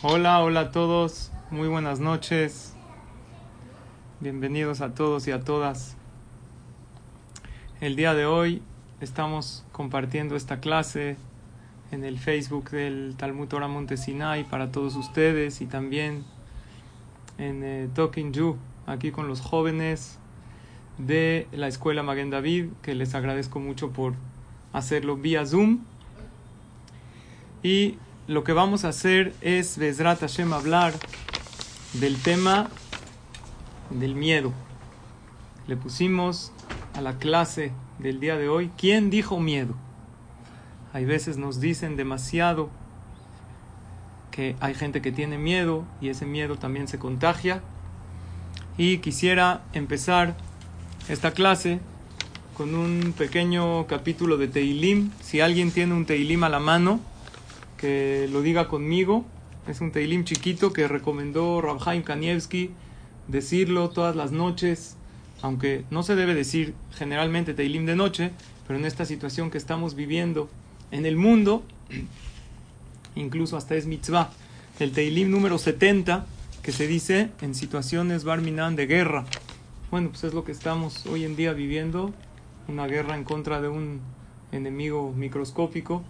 Hola, hola a todos, muy buenas noches. Bienvenidos a todos y a todas. El día de hoy estamos compartiendo esta clase en el Facebook del Talmud Torah Montesinay para todos ustedes y también en eh, Talking You, aquí con los jóvenes de la Escuela Maguen David, que les agradezco mucho por hacerlo vía Zoom. Y lo que vamos a hacer es, Bezrat Hashem, hablar del tema del miedo. Le pusimos a la clase del día de hoy, ¿quién dijo miedo? Hay veces nos dicen demasiado que hay gente que tiene miedo y ese miedo también se contagia. Y quisiera empezar esta clase con un pequeño capítulo de Teilim. Si alguien tiene un Teilim a la mano, que lo diga conmigo. Es un Teilim chiquito que recomendó Rabhaim Kanievski decirlo todas las noches, aunque no se debe decir generalmente Teilim de noche, pero en esta situación que estamos viviendo en el mundo, incluso hasta es mitzvah, el Teilim número 70, que se dice en situaciones barminan de guerra. Bueno, pues es lo que estamos hoy en día viviendo, una guerra en contra de un enemigo microscópico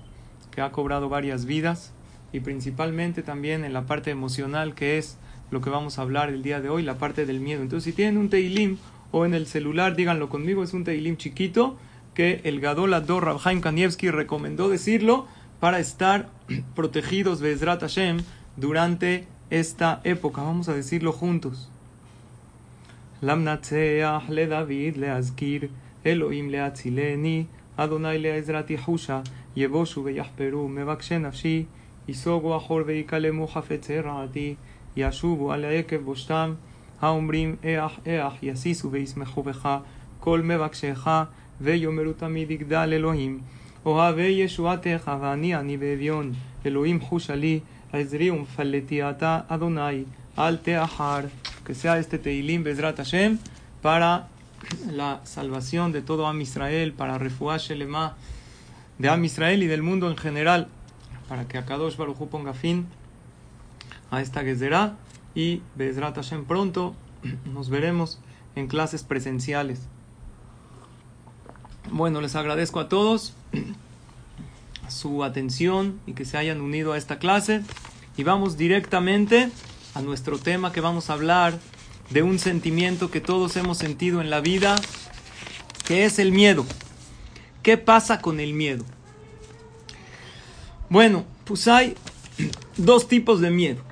que ha cobrado varias vidas y principalmente también en la parte emocional que es lo que vamos a hablar el día de hoy, la parte del miedo. Entonces, si tienen un Teilim o en el celular, díganlo conmigo, es un Teilim chiquito que el Gadol Ador Rabhaim Kanievski recomendó decirlo para estar protegidos Bezrat Hashem durante esta época. Vamos a decirlo juntos. Lamnatseach le David le Azkir, Elohim le Atzileni, Le Ezrati Husha, יבושו ויחפרו, מבקשי נפשי, ייסוגו אחור ויקלמו חפצי רעתי, ישובו על עקב בושתם, האומרים איח איח יסיסו וישמחו בך, כל מבקשיך, ויאמרו תמיד יגדל אלוהים. אוהבי ישועתך, ואני אני באביון, אלוהים חושה לי, עזרי ומפלטי אתה, אדוני, אל תאחר. Que sea este Teilim Bezrat Hashem la salvación de todo Am Israel, para Shelema, de Am Israel y del mundo en general, para que Akadosh Baruj Hu ponga fin a esta Gezerá y Bezrat Hashem pronto nos veremos en clases presenciales. Bueno, les agradezco a todos su atención y que se hayan unido a esta clase y vamos directamente a nuestro tema que vamos a hablar de un sentimiento que todos hemos sentido en la vida, que es el miedo. ¿Qué pasa con el miedo? Bueno, pues hay dos tipos de miedo.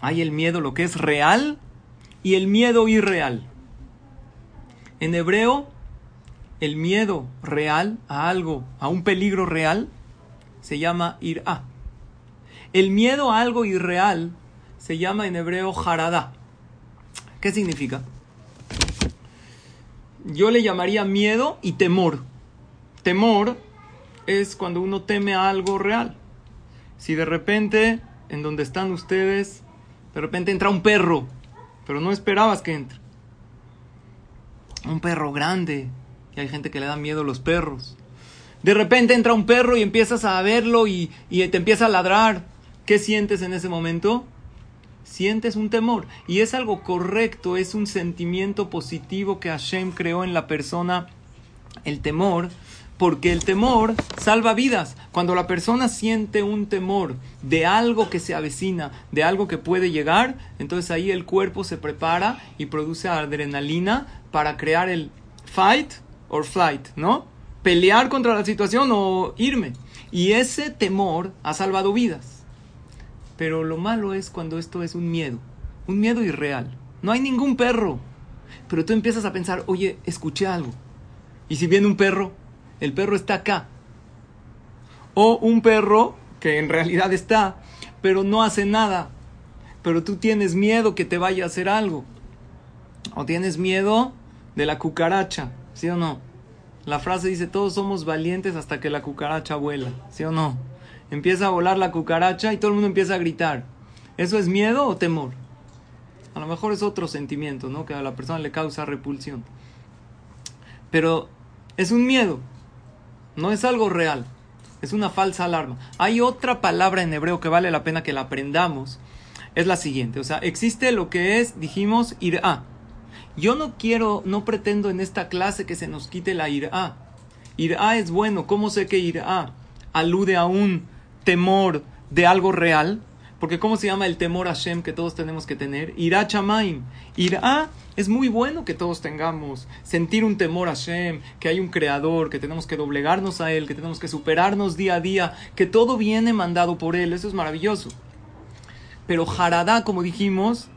Hay el miedo, lo que es real, y el miedo irreal. En hebreo, el miedo real a algo, a un peligro real, se llama irá. El miedo a algo irreal se llama en hebreo harada. ¿Qué significa? Yo le llamaría miedo y temor. Temor es cuando uno teme a algo real. Si de repente, en donde están ustedes, de repente entra un perro, pero no esperabas que entre. Un perro grande, y hay gente que le da miedo a los perros. De repente entra un perro y empiezas a verlo y, y te empieza a ladrar. ¿Qué sientes en ese momento? Sientes un temor. Y es algo correcto, es un sentimiento positivo que Hashem creó en la persona. El temor porque el temor salva vidas. Cuando la persona siente un temor de algo que se avecina, de algo que puede llegar, entonces ahí el cuerpo se prepara y produce adrenalina para crear el fight or flight, ¿no? Pelear contra la situación o irme. Y ese temor ha salvado vidas. Pero lo malo es cuando esto es un miedo, un miedo irreal. No hay ningún perro. Pero tú empiezas a pensar, oye, escuché algo. ¿Y si viene un perro? el perro está acá. O un perro que en realidad está, pero no hace nada. Pero tú tienes miedo que te vaya a hacer algo. O tienes miedo de la cucaracha, ¿sí o no? La frase dice, todos somos valientes hasta que la cucaracha vuela, ¿sí o no? Empieza a volar la cucaracha y todo el mundo empieza a gritar. ¿Eso es miedo o temor? A lo mejor es otro sentimiento, ¿no? Que a la persona le causa repulsión. Pero es un miedo no es algo real. Es una falsa alarma. Hay otra palabra en hebreo que vale la pena que la aprendamos. Es la siguiente. O sea, existe lo que es, dijimos, irá. Yo no quiero, no pretendo en esta clase que se nos quite la irá. Irá es bueno. ¿Cómo sé que irá alude a un temor de algo real? Porque ¿cómo se llama el temor a Shem que todos tenemos que tener? Irá chamaim. Irá es muy bueno que todos tengamos. Sentir un temor a Shem, que hay un creador, que tenemos que doblegarnos a Él, que tenemos que superarnos día a día, que todo viene mandado por Él. Eso es maravilloso. Pero jaradá, como dijimos,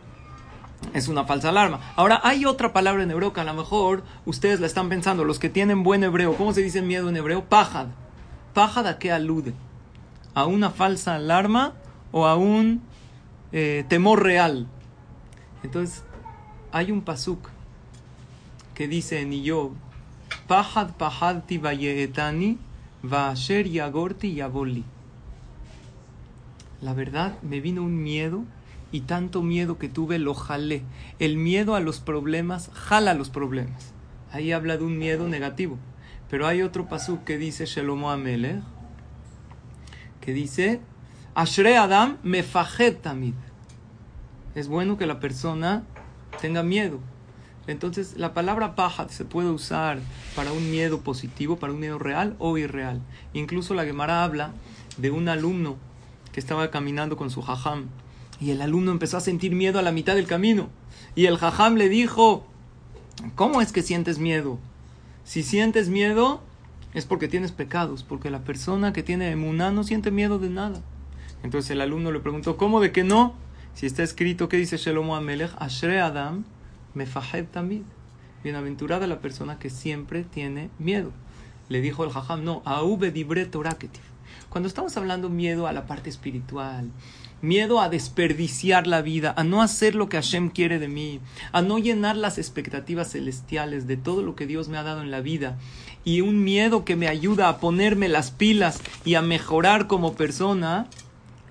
es una falsa alarma. Ahora, hay otra palabra en hebreo que a lo mejor ustedes la están pensando, los que tienen buen hebreo. ¿Cómo se dice miedo en hebreo? Pajad. ¿Pajad a qué alude? ¿A una falsa alarma? o a un eh, temor real. Entonces, hay un pasuk que dice en Iyob, Pahad pahadti vayeetani vaasher yagorti yaboli. La verdad, me vino un miedo y tanto miedo que tuve lo jalé. El miedo a los problemas jala los problemas. Ahí habla de un miedo negativo. Pero hay otro pasuk que dice Shelomo Amelech, que dice Ashre Adam mefajed tamid. Es bueno que la persona tenga miedo. Entonces, la palabra paja se puede usar para un miedo positivo, para un miedo real o irreal. Incluso la Gemara habla de un alumno que estaba caminando con su jajam y el alumno empezó a sentir miedo a la mitad del camino. Y el jajam le dijo, ¿cómo es que sientes miedo? Si sientes miedo es porque tienes pecados, porque la persona que tiene emuná no siente miedo de nada. Entonces el alumno le preguntó, ¿cómo de que no? Si está escrito, ¿qué dice Shelomo Amelech? Ashre Adam mefahed tamid. Bienaventurada la persona que siempre tiene miedo. Le dijo el jajam, no, aube dibre Cuando estamos hablando miedo a la parte espiritual, miedo a desperdiciar la vida, a no hacer lo que Hashem quiere de mí, a no llenar las expectativas celestiales de todo lo que Dios me ha dado en la vida, y un miedo que me ayuda a ponerme las pilas y a mejorar como persona,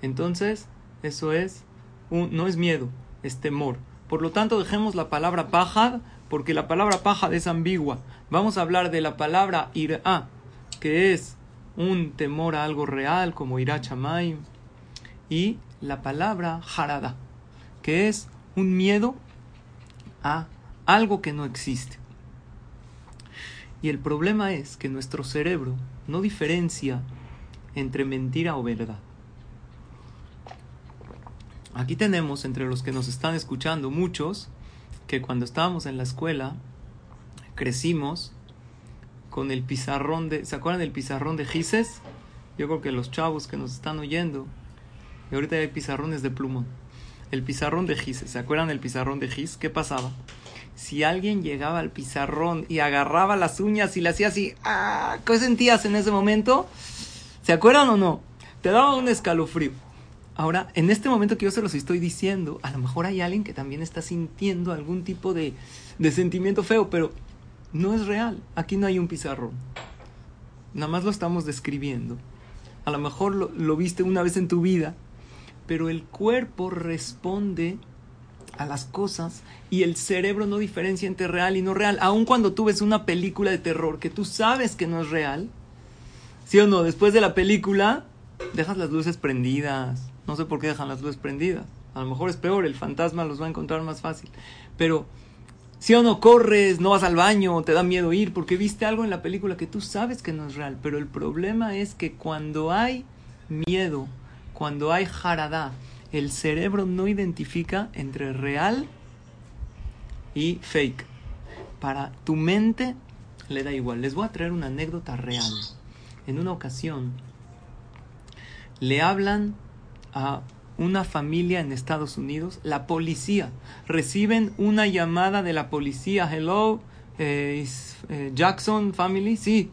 entonces eso es no es miedo, es temor. Por lo tanto, dejemos la palabra pajad, porque la palabra pajad es ambigua. Vamos a hablar de la palabra ira, que es un temor a algo real, como ira chamaim, y la palabra harada, que es un miedo a algo que no existe. Y el problema es que nuestro cerebro no diferencia entre mentira o verdad. Aquí tenemos entre los que nos están escuchando muchos que cuando estábamos en la escuela crecimos con el pizarrón de... ¿Se acuerdan del pizarrón de Gises? Yo creo que los chavos que nos están oyendo, ahorita hay pizarrones de plumón. El pizarrón de Gises, ¿se acuerdan del pizarrón de Gis? ¿Qué pasaba? Si alguien llegaba al pizarrón y agarraba las uñas y le hacía así, ¡ah! ¿qué sentías en ese momento? ¿Se acuerdan o no? Te daba un escalofrío. Ahora, en este momento que yo se los estoy diciendo, a lo mejor hay alguien que también está sintiendo algún tipo de, de sentimiento feo, pero no es real. Aquí no hay un pizarrón. Nada más lo estamos describiendo. A lo mejor lo, lo viste una vez en tu vida, pero el cuerpo responde a las cosas y el cerebro no diferencia entre real y no real. Aun cuando tú ves una película de terror que tú sabes que no es real, ¿sí o no? Después de la película, dejas las luces prendidas, no sé por qué dejan las luces prendidas. A lo mejor es peor, el fantasma los va a encontrar más fácil. Pero si o no corres, no vas al baño, te da miedo ir porque viste algo en la película que tú sabes que no es real. Pero el problema es que cuando hay miedo, cuando hay jaradá, el cerebro no identifica entre real y fake. Para tu mente le da igual. Les voy a traer una anécdota real. En una ocasión le hablan a una familia en Estados Unidos, la policía, reciben una llamada de la policía, hello, eh, eh, Jackson family, sí,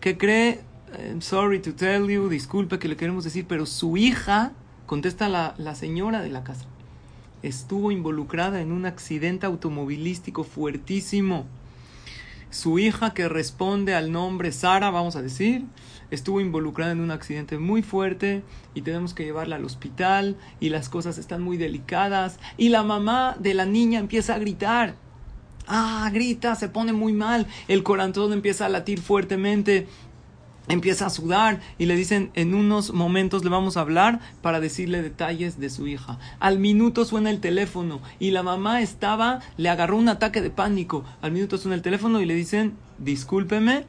que cree, eh, sorry to tell you, disculpe que le queremos decir, pero su hija, contesta la, la señora de la casa, estuvo involucrada en un accidente automovilístico fuertísimo. Su hija que responde al nombre Sara, vamos a decir, estuvo involucrada en un accidente muy fuerte y tenemos que llevarla al hospital y las cosas están muy delicadas y la mamá de la niña empieza a gritar. Ah, grita, se pone muy mal, el corazón empieza a latir fuertemente empieza a sudar y le dicen en unos momentos le vamos a hablar para decirle detalles de su hija. Al minuto suena el teléfono y la mamá estaba, le agarró un ataque de pánico. Al minuto suena el teléfono y le dicen, discúlpeme,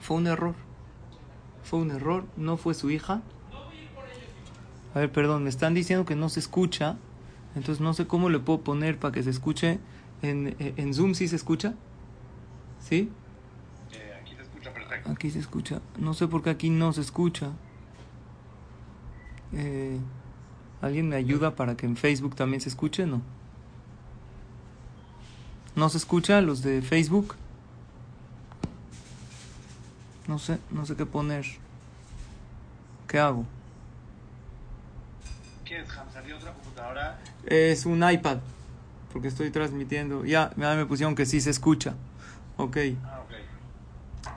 fue un error. Fue un error, no fue su hija. A ver, perdón, me están diciendo que no se escucha. Entonces no sé cómo le puedo poner para que se escuche. En, en Zoom sí se escucha. ¿Sí? Aquí se escucha. No sé por qué aquí no se escucha. Eh, ¿Alguien me ayuda para que en Facebook también se escuche? No. ¿No se escucha los de Facebook? No sé, no sé qué poner. ¿Qué hago? ¿Qué es, ¿Salió otra computadora? Es un iPad, porque estoy transmitiendo. Ya, ya me pusieron que sí se escucha. Ok. Ah,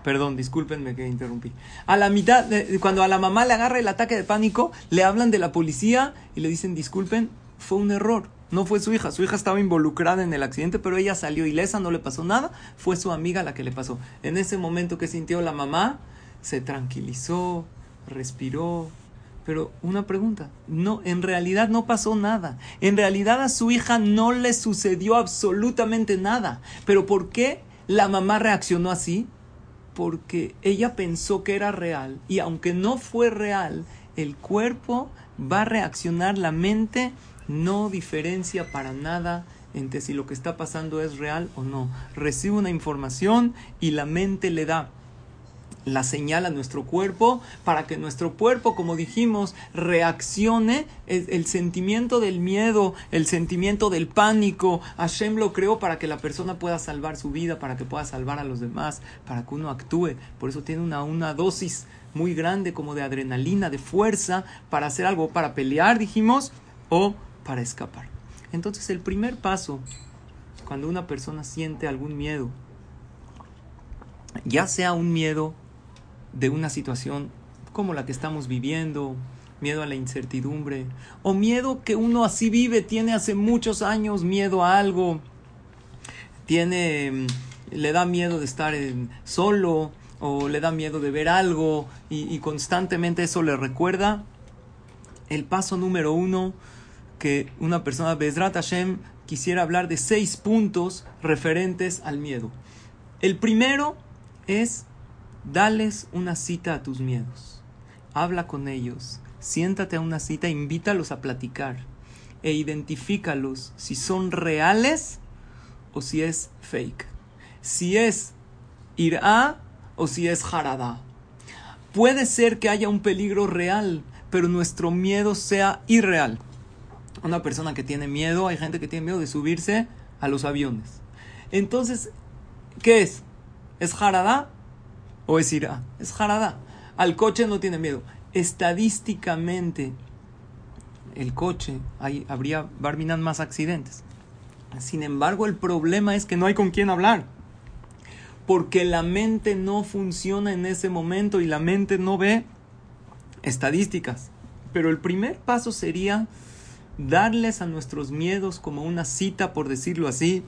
Perdón, discúlpenme que interrumpí. A la mitad, cuando a la mamá le agarra el ataque de pánico, le hablan de la policía y le dicen, disculpen, fue un error. No fue su hija, su hija estaba involucrada en el accidente, pero ella salió ilesa, no le pasó nada, fue su amiga la que le pasó. En ese momento que sintió la mamá, se tranquilizó, respiró. Pero una pregunta, no, en realidad no pasó nada. En realidad a su hija no le sucedió absolutamente nada. Pero ¿por qué la mamá reaccionó así? Porque ella pensó que era real y aunque no fue real, el cuerpo va a reaccionar, la mente no diferencia para nada entre si lo que está pasando es real o no. Recibe una información y la mente le da la señal a nuestro cuerpo para que nuestro cuerpo, como dijimos, reaccione el, sentimiento del miedo, el sentimiento del pánico. Hashem lo creó para que la persona pueda salvar su vida, para que pueda salvar a los demás, para que uno actúe. Por eso tiene una, una dosis muy grande como de adrenalina, de fuerza, para hacer algo, para pelear, dijimos, o para escapar. Entonces el primer paso, cuando una persona siente algún miedo, ya sea un miedo de una situación como la que estamos viviendo, miedo a la incertidumbre, o miedo que uno así vive, tiene hace muchos años miedo a algo, tiene, mm, le da miedo de estar solo, o le da miedo de ver algo, y, constantemente eso le recuerda. El paso número uno, que una persona, Bezrat Hashem, quisiera hablar de seis puntos referentes al miedo. El primero es Dales una cita a tus miedos. Habla con ellos. Siéntate a una cita, invítalos a platicar e identifícalos si son reales o si es fake. Si es irá o si es jarada. Puede ser que haya un peligro real, pero nuestro miedo sea irreal. Una persona que tiene miedo, hay gente que tiene miedo de subirse a los aviones. Entonces, ¿qué es? ¿Es jarada o es ira, es jarada. Al coche no tiene miedo. Estadísticamente, el coche, hay, habría Barminan más accidentes. Sin embargo, el problema es que no hay con quién hablar. Porque la mente no funciona en ese momento y la mente no ve estadísticas. Pero el primer paso sería darles a nuestros miedos como una cita, por decirlo así,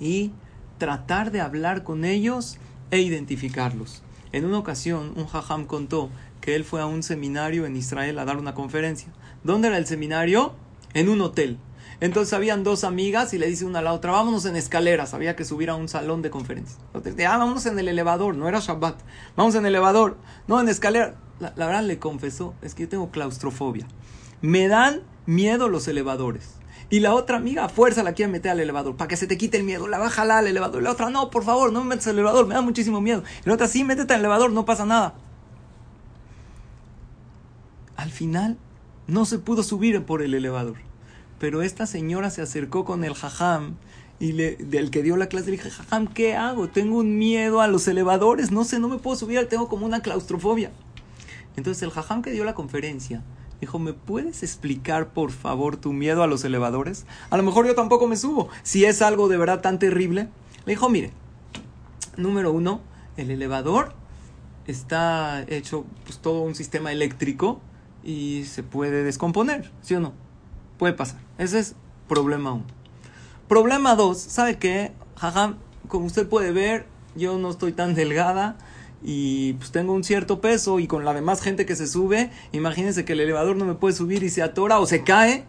y tratar de hablar con ellos e identificarlos. En una ocasión, un jajam contó que él fue a un seminario en Israel a dar una conferencia. ¿Dónde era el seminario? En un hotel. Entonces habían dos amigas y le dice una a la otra, vámonos en escaleras. Había que subir a un salón de conferencias. Ah, vámonos en el elevador. No era Shabbat. Vamos en el elevador. No, en escalera. La, la verdad le confesó, es que yo tengo claustrofobia. Me dan miedo los elevadores. Y la otra amiga a fuerza la quiere meter al elevador para que se te quite el miedo. La va al elevador. La otra, no, por favor, no me metas al elevador, me da muchísimo miedo. Y la otra, sí, métete al elevador, no pasa nada. Al final, no se pudo subir por el elevador. Pero esta señora se acercó con el jajam y le, del que dio la clase le dije, jajam, ¿qué hago? Tengo un miedo a los elevadores, no sé, no me puedo subir, tengo como una claustrofobia. Entonces el jajam que dio la conferencia Dijo, ¿me puedes explicar por favor tu miedo a los elevadores? A lo mejor yo tampoco me subo. Si es algo de verdad tan terrible. Le dijo, mire, número uno, el elevador está hecho pues todo un sistema eléctrico y se puede descomponer, ¿sí o no? Puede pasar. Ese es problema uno. Problema dos, ¿sabe qué? Jaja, como usted puede ver, yo no estoy tan delgada y pues tengo un cierto peso y con la demás gente que se sube, imagínense que el elevador no me puede subir y se atora o se cae,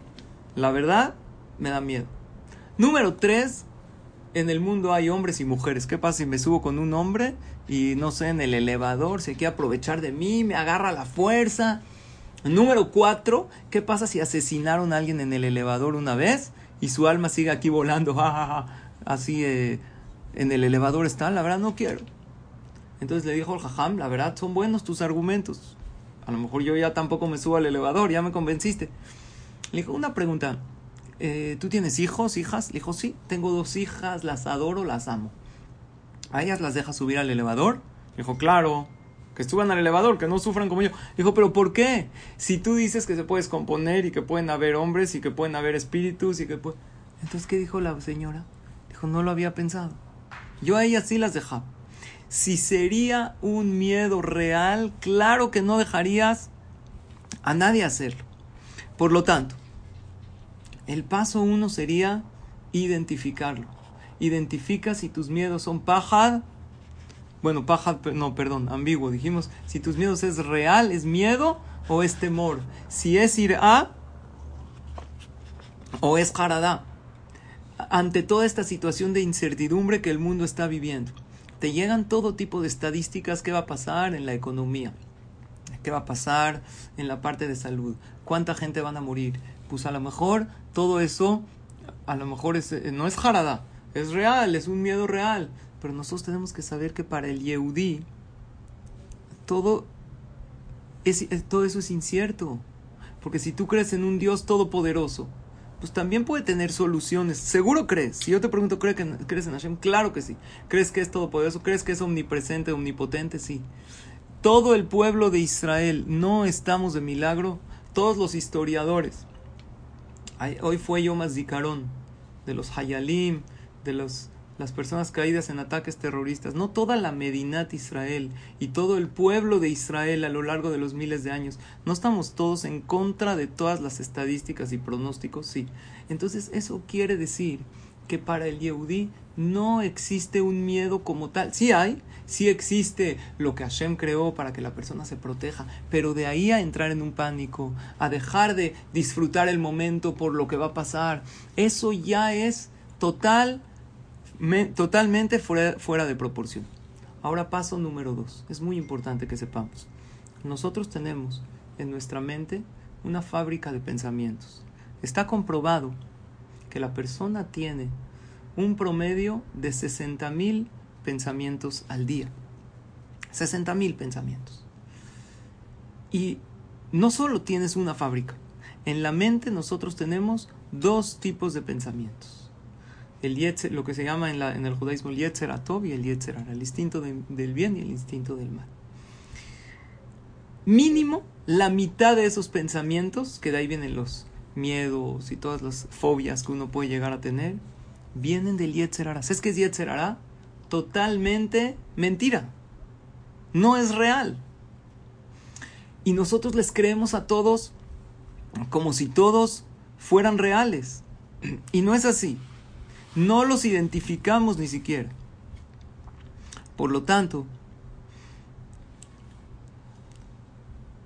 la verdad me da miedo. Número tres, en el mundo hay hombres y mujeres. ¿Qué pasa si me subo con un hombre y no sé, en el elevador se quiere aprovechar de mí, me agarra la fuerza? Número cuatro, ¿qué pasa si asesinaron a alguien en el elevador una vez y su alma sigue aquí volando? Así eh, en el elevador está, la verdad no quiero. Entonces le dijo al jajam, la verdad son buenos tus argumentos. A lo mejor yo ya tampoco me subo al elevador, ya me convenciste. Le dijo, una pregunta, eh, ¿tú tienes hijos, hijas? Le dijo, sí, tengo dos hijas, las adoro, las amo. ¿A ellas las dejas subir al elevador? Le dijo, claro, que suban al elevador, que no sufran como yo. Dijo, pero ¿por qué? Si tú dices que se puede descomponer y que pueden haber hombres y que pueden haber espíritus y que puede... Entonces, ¿qué dijo la señora? Dijo, no lo había pensado. Yo a ellas sí las dejaba. Si sería un miedo real, claro que no dejarías a nadie hacerlo. Por lo tanto, el paso uno sería identificarlo. Identifica si tus miedos son pajad bueno, paja, no, perdón, ambiguo. Dijimos, si tus miedos es real, es miedo o es temor. Si es ir a o es jaradá. Ante toda esta situación de incertidumbre que el mundo está viviendo, te llegan todo tipo de estadísticas. ¿Qué va a pasar en la economía? ¿Qué va a pasar en la parte de salud? ¿Cuánta gente van a morir? Pues a lo mejor todo eso, a lo mejor es, no es jarada, es real, es un miedo real. Pero nosotros tenemos que saber que para el Yehudi todo, es, todo eso es incierto. Porque si tú crees en un Dios todopoderoso, pues también puede tener soluciones. Seguro crees. Si yo te pregunto, ¿crees, que, ¿crees en Hashem? Claro que sí. ¿Crees que es todopoderoso? ¿Crees que es omnipresente, omnipotente? Sí. Todo el pueblo de Israel, no estamos de milagro. Todos los historiadores. Hoy fue Yom Zikaron, de los Hayalim, de los las personas caídas en ataques terroristas, no toda la Medinat Israel y todo el pueblo de Israel a lo largo de los miles de años, no estamos todos en contra de todas las estadísticas y pronósticos, sí. Entonces eso quiere decir que para el Yehudí no existe un miedo como tal. Sí hay, sí existe lo que Hashem creó para que la persona se proteja, pero de ahí a entrar en un pánico, a dejar de disfrutar el momento por lo que va a pasar, eso ya es total totalmente fuera, fuera de proporción. Ahora paso número dos. Es muy importante que sepamos. Nosotros tenemos en nuestra mente una fábrica de pensamientos. Está comprobado que la persona tiene un promedio de 60 mil pensamientos al día. 60 mil pensamientos. Y no solo tienes una fábrica. En la mente nosotros tenemos dos tipos de pensamientos el lo que se llama en, el judaísmo el yetzer atov y el yetzer el instinto del bien y el instinto del mal. Mínimo la mitad de esos pensamientos, que de ahí vienen los miedos y todas las fobias que uno puede llegar a tener, vienen del yetzer ¿Sabes qué es yetzer Totalmente mentira. No es real. Y nosotros les creemos a todos como si todos fueran reales. Y no es así. No los identificamos ni siquiera. Por lo tanto,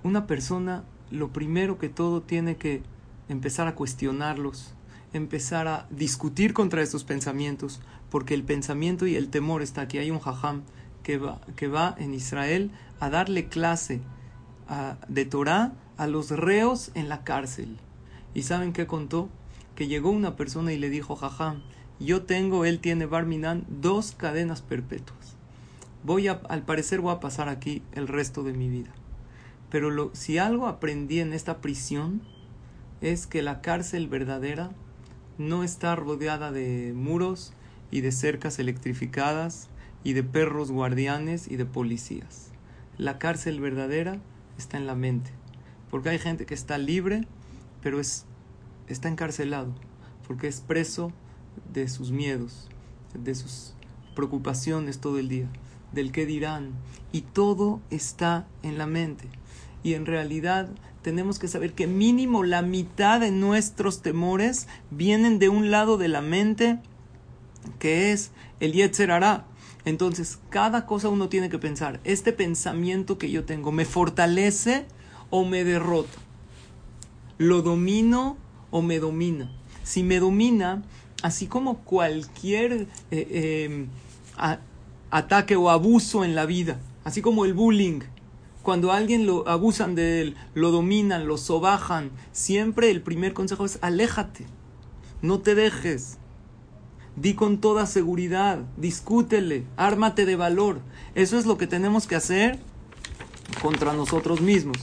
una persona lo primero que todo tiene que empezar a cuestionarlos, empezar a discutir contra estos pensamientos, porque el pensamiento y el temor está aquí. Hay un jajam que va, que va en Israel a darle clase de Torah a los reos en la cárcel. ¿Y saben qué contó? Que llegó una persona y le dijo, jajam, yo tengo, él tiene Barminan, dos cadenas perpetuas. Voy a, al parecer voy a pasar aquí el resto de mi vida. Pero lo, si algo aprendí en esta prisión es que la cárcel verdadera no está rodeada de muros y de cercas electrificadas y de perros guardianes y de policías. La cárcel verdadera está en la mente. Porque hay gente que está libre, pero es, está encarcelado. Porque es preso de sus miedos, de sus preocupaciones todo el día, del qué dirán. Y todo está en la mente. Y en realidad tenemos que saber que mínimo la mitad de nuestros temores vienen de un lado de la mente que es el Yetzer Entonces, cada cosa uno tiene que pensar, este pensamiento que yo tengo, ¿me fortalece o me derrota? ¿Lo domino o me domina? Si me domina, así como cualquier eh, eh, ataque o abuso en la vida, así como el bullying, cuando alguien lo abusan de él, lo dominan, lo sobajan, siempre el primer consejo es aléjate, no te dejes. Di con toda seguridad, discútele, ármate de valor. Eso es lo que tenemos que hacer contra nosotros mismos.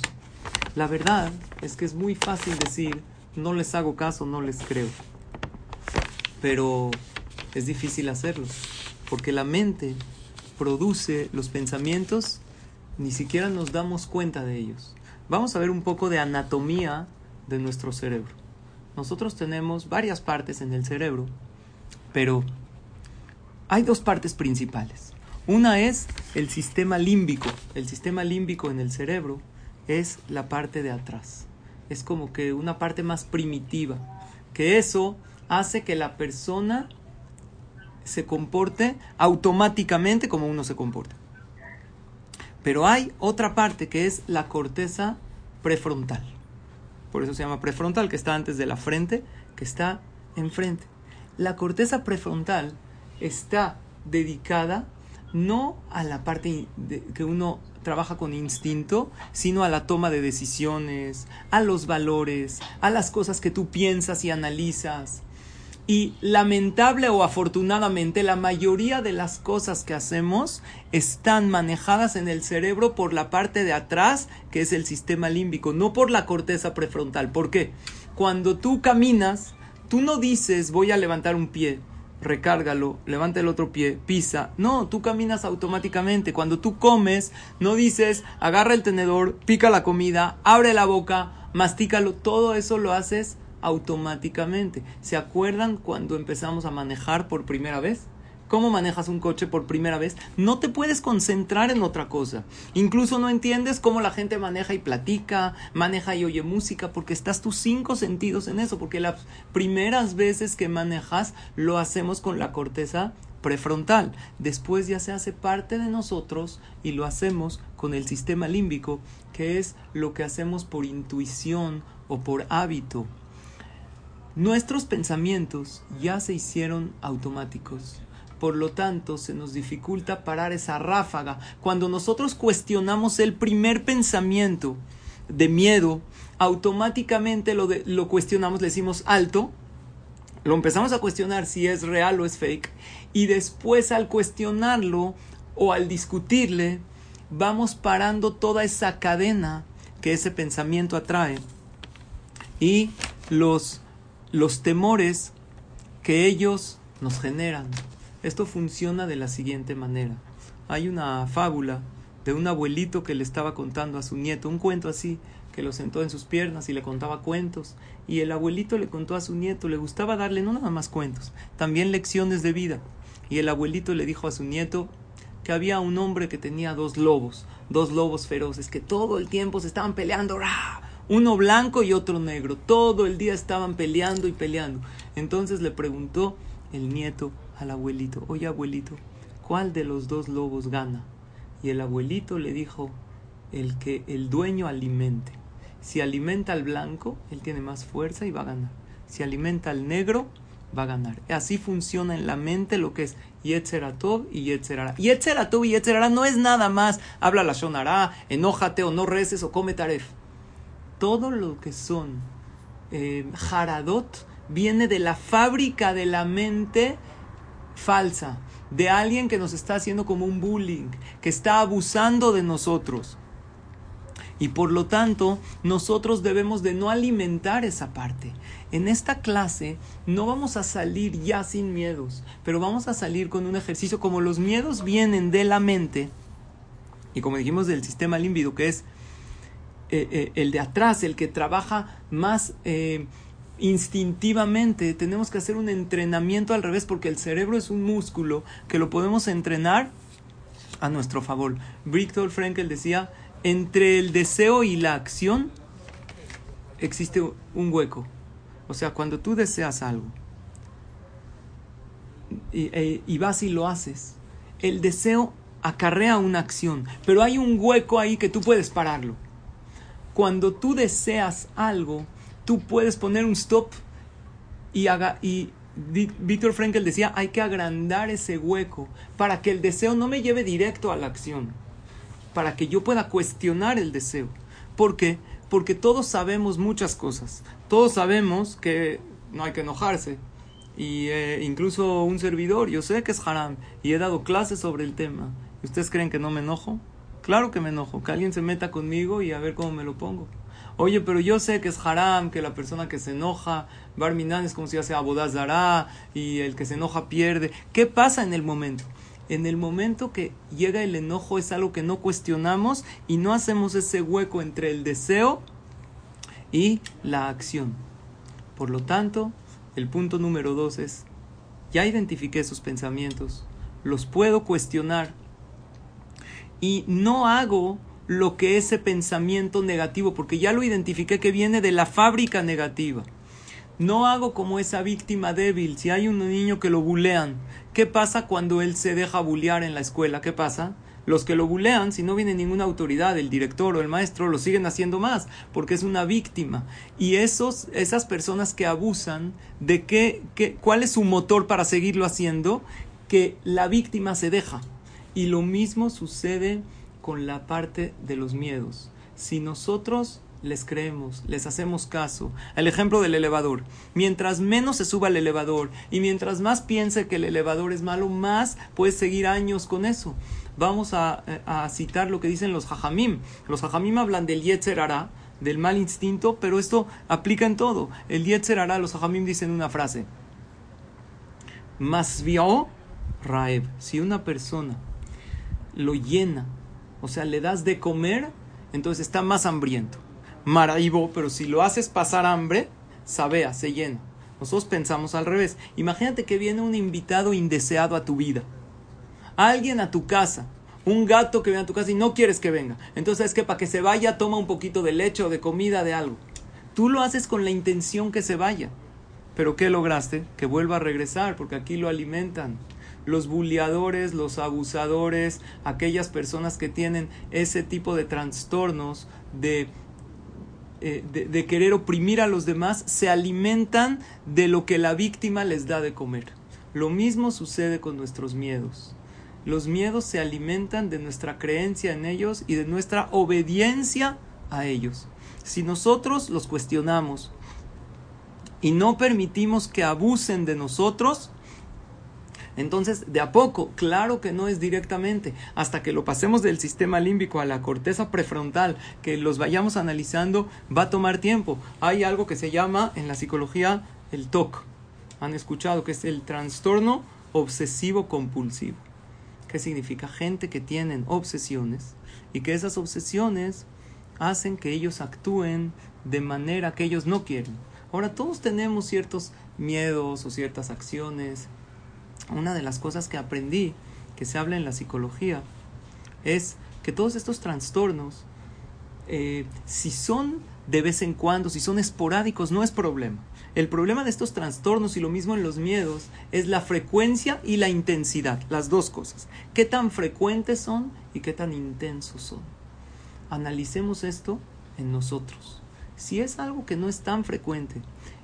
La verdad es que es muy fácil decir, no les hago caso, no les creo. Pero es difícil hacerlo, porque la mente produce los pensamientos, ni siquiera nos damos cuenta de ellos. Vamos a ver un poco de anatomía de nuestro cerebro. Nosotros tenemos varias partes en el cerebro pero hay dos partes principales. Una es el sistema límbico. El sistema límbico en el cerebro es la parte de atrás. Es como que una parte más primitiva. Que eso hace que la persona se comporte automáticamente como uno se comporta. Pero hay otra parte que es la corteza prefrontal. Por eso se llama prefrontal, que está antes de la frente, que está enfrente la corteza prefrontal está dedicada no a la parte que uno trabaja con instinto, sino a la toma de decisiones, a los valores, a las cosas que tú piensas y analizas. Y lamentable o afortunadamente, la mayoría de las cosas que hacemos están manejadas en el cerebro por la parte de atrás, que es el sistema límbico, no por la corteza prefrontal. ¿Por qué? Cuando tú caminas, Tú no dices voy a levantar un pie, recárgalo, levanta el otro pie, pisa. No, tú caminas automáticamente. Cuando tú comes, no dices agarra el tenedor, pica la comida, abre la boca, mastícalo. Todo eso lo haces automáticamente. ¿Se acuerdan cuando empezamos a manejar por primera vez? cómo manejas un coche por primera vez, no te puedes concentrar en otra cosa. Incluso no entiendes cómo la gente maneja y platica, maneja y oye música, porque estás tus cinco sentidos en eso, porque las primeras veces que manejas lo hacemos con la corteza prefrontal. Después ya se hace parte de nosotros y lo hacemos con el sistema límbico, que es lo que hacemos por intuición o por hábito. Nuestros pensamientos ya se hicieron automáticos por lo tanto se nos dificulta parar esa ráfaga. Cuando nosotros cuestionamos el primer pensamiento de miedo, automáticamente lo, lo cuestionamos, le decimos alto, lo empezamos a cuestionar si es real o es fake, y después al cuestionarlo o al discutirle, vamos parando toda esa cadena que ese pensamiento atrae y los, los temores que ellos nos generan. Esto funciona de la siguiente manera. Hay una fábula de un abuelito que le estaba contando a su nieto, un cuento así, que lo sentó en sus piernas y le contaba cuentos. Y el abuelito le contó a su nieto, le gustaba darle no nada más cuentos, también lecciones de vida. Y el abuelito le dijo a su nieto que había un hombre que tenía dos lobos, dos lobos feroces, que todo el tiempo se estaban peleando, uno blanco y otro negro, todo el día estaban peleando y peleando. Entonces le preguntó el nieto al abuelito, oye abuelito, ¿cuál de los dos lobos gana? Y el abuelito le dijo, el que el dueño alimente. Si alimenta al blanco, él tiene más fuerza y va a ganar. Si alimenta al negro, va a ganar. Así funciona en la mente lo que es Yetzeratov y Yetzerara. Yetzeratov y Yetzerara no es nada más, habla la Shonara, enójate o no reces o come taref. Todo lo que son eh, Jaradot viene de la fábrica de la mente falsa, de alguien que nos está haciendo como un bullying, que está abusando de nosotros. Y por lo tanto, nosotros debemos de no alimentar esa parte. En esta clase no vamos a salir ya sin miedos, pero vamos a salir con un ejercicio como los miedos vienen de la mente y como dijimos del sistema límbido, que es eh, eh, el de atrás, el que trabaja más eh, instintivamente tenemos que hacer un entrenamiento al revés porque el cerebro es un músculo que lo podemos entrenar a nuestro favor. Viktor Frankl decía, entre el deseo y la acción existe un hueco. O sea, cuando tú deseas algo y, e, y vas y lo haces, el deseo acarrea una acción, pero hay un hueco ahí que tú puedes pararlo. Cuando tú deseas algo, tú puedes poner un stop y, haga, y Víctor Frankel decía, hay que agrandar ese hueco para que el deseo no me lleve directo a la acción, para que yo pueda cuestionar el deseo. ¿Por qué? Porque todos sabemos muchas cosas. Todos sabemos que no hay que enojarse. Y eh, incluso un servidor, yo sé que es haram y he dado clases sobre el tema. ¿Ustedes creen que no me enojo? Claro que me enojo, que alguien se meta conmigo y a ver cómo me lo pongo. Oye, pero yo sé que es haram, que la persona que se enoja, Barminan es como si hace abodazará y el que se enoja pierde. ¿Qué pasa en el momento? En el momento que llega el enojo es algo que no cuestionamos y no hacemos ese hueco entre el deseo y la acción. Por lo tanto, el punto número dos es, ya identifiqué esos pensamientos, los puedo cuestionar y no hago lo que ese pensamiento negativo, porque ya lo identifiqué que viene de la fábrica negativa. No hago como esa víctima débil. Si hay un niño que lo bulean, ¿qué pasa cuando él se deja bulear en la escuela? ¿Qué pasa? Los que lo bulean, si no viene ninguna autoridad, el director o el maestro, lo siguen haciendo más, porque es una víctima. Y esos, esas personas que abusan, ¿de qué, qué, cuál es su motor para seguirlo haciendo? Que la víctima se deja. Y lo mismo sucede con la parte de los miedos. Si nosotros les creemos, les hacemos caso. El ejemplo del elevador. Mientras menos se suba el elevador y mientras más piense que el elevador es malo, más puedes seguir años con eso. Vamos a, citar lo que dicen los hajamim. Los hajamim hablan del yetzer del mal instinto, pero esto aplica en todo. El yetzer los hajamim dicen una frase. Más vio raeb. Si una persona lo llena, o sea, le das de comer, entonces está más hambriento. Maraibo, pero si lo haces pasar hambre, sabea, se llena. Nosotros pensamos al revés. Imagínate que viene un invitado indeseado a tu vida. Alguien a tu casa. Un gato que viene a tu casa y no quieres que venga. Entonces es que para que se vaya toma un poquito de leche o de comida, de algo. Tú lo haces con la intención que se vaya. Pero ¿qué lograste? Que vuelva a regresar, porque aquí lo alimentan. Los bulleadores, los abusadores, aquellas personas que tienen ese tipo de trastornos, de eh, de, querer oprimir a los demás se alimentan de lo que la víctima les da de comer. Lo mismo sucede con nuestros miedos. Los miedos se alimentan de nuestra creencia en ellos y de nuestra obediencia a ellos. Si nosotros los cuestionamos y no permitimos que abusen de nosotros, entonces, de a poco, claro que no es directamente, hasta que lo pasemos del sistema límbico a la corteza prefrontal, que los vayamos analizando, va a tomar tiempo. Hay algo que se llama en la psicología el TOC. Han escuchado que es el trastorno obsesivo compulsivo. ¿Qué significa? Gente que tienen obsesiones y que esas obsesiones hacen que ellos actúen de manera que ellos no quieren. Ahora todos tenemos ciertos miedos o ciertas acciones una de las cosas que aprendí, que se habla en la psicología, es que todos estos trastornos, eh, si son de vez en cuando, si son esporádicos, no es problema. El problema de estos trastornos y lo mismo en los miedos es la frecuencia y la intensidad, las dos cosas. ¿Qué tan frecuentes son y qué tan intensos son? Analicemos esto en nosotros. Si es algo que no es tan frecuente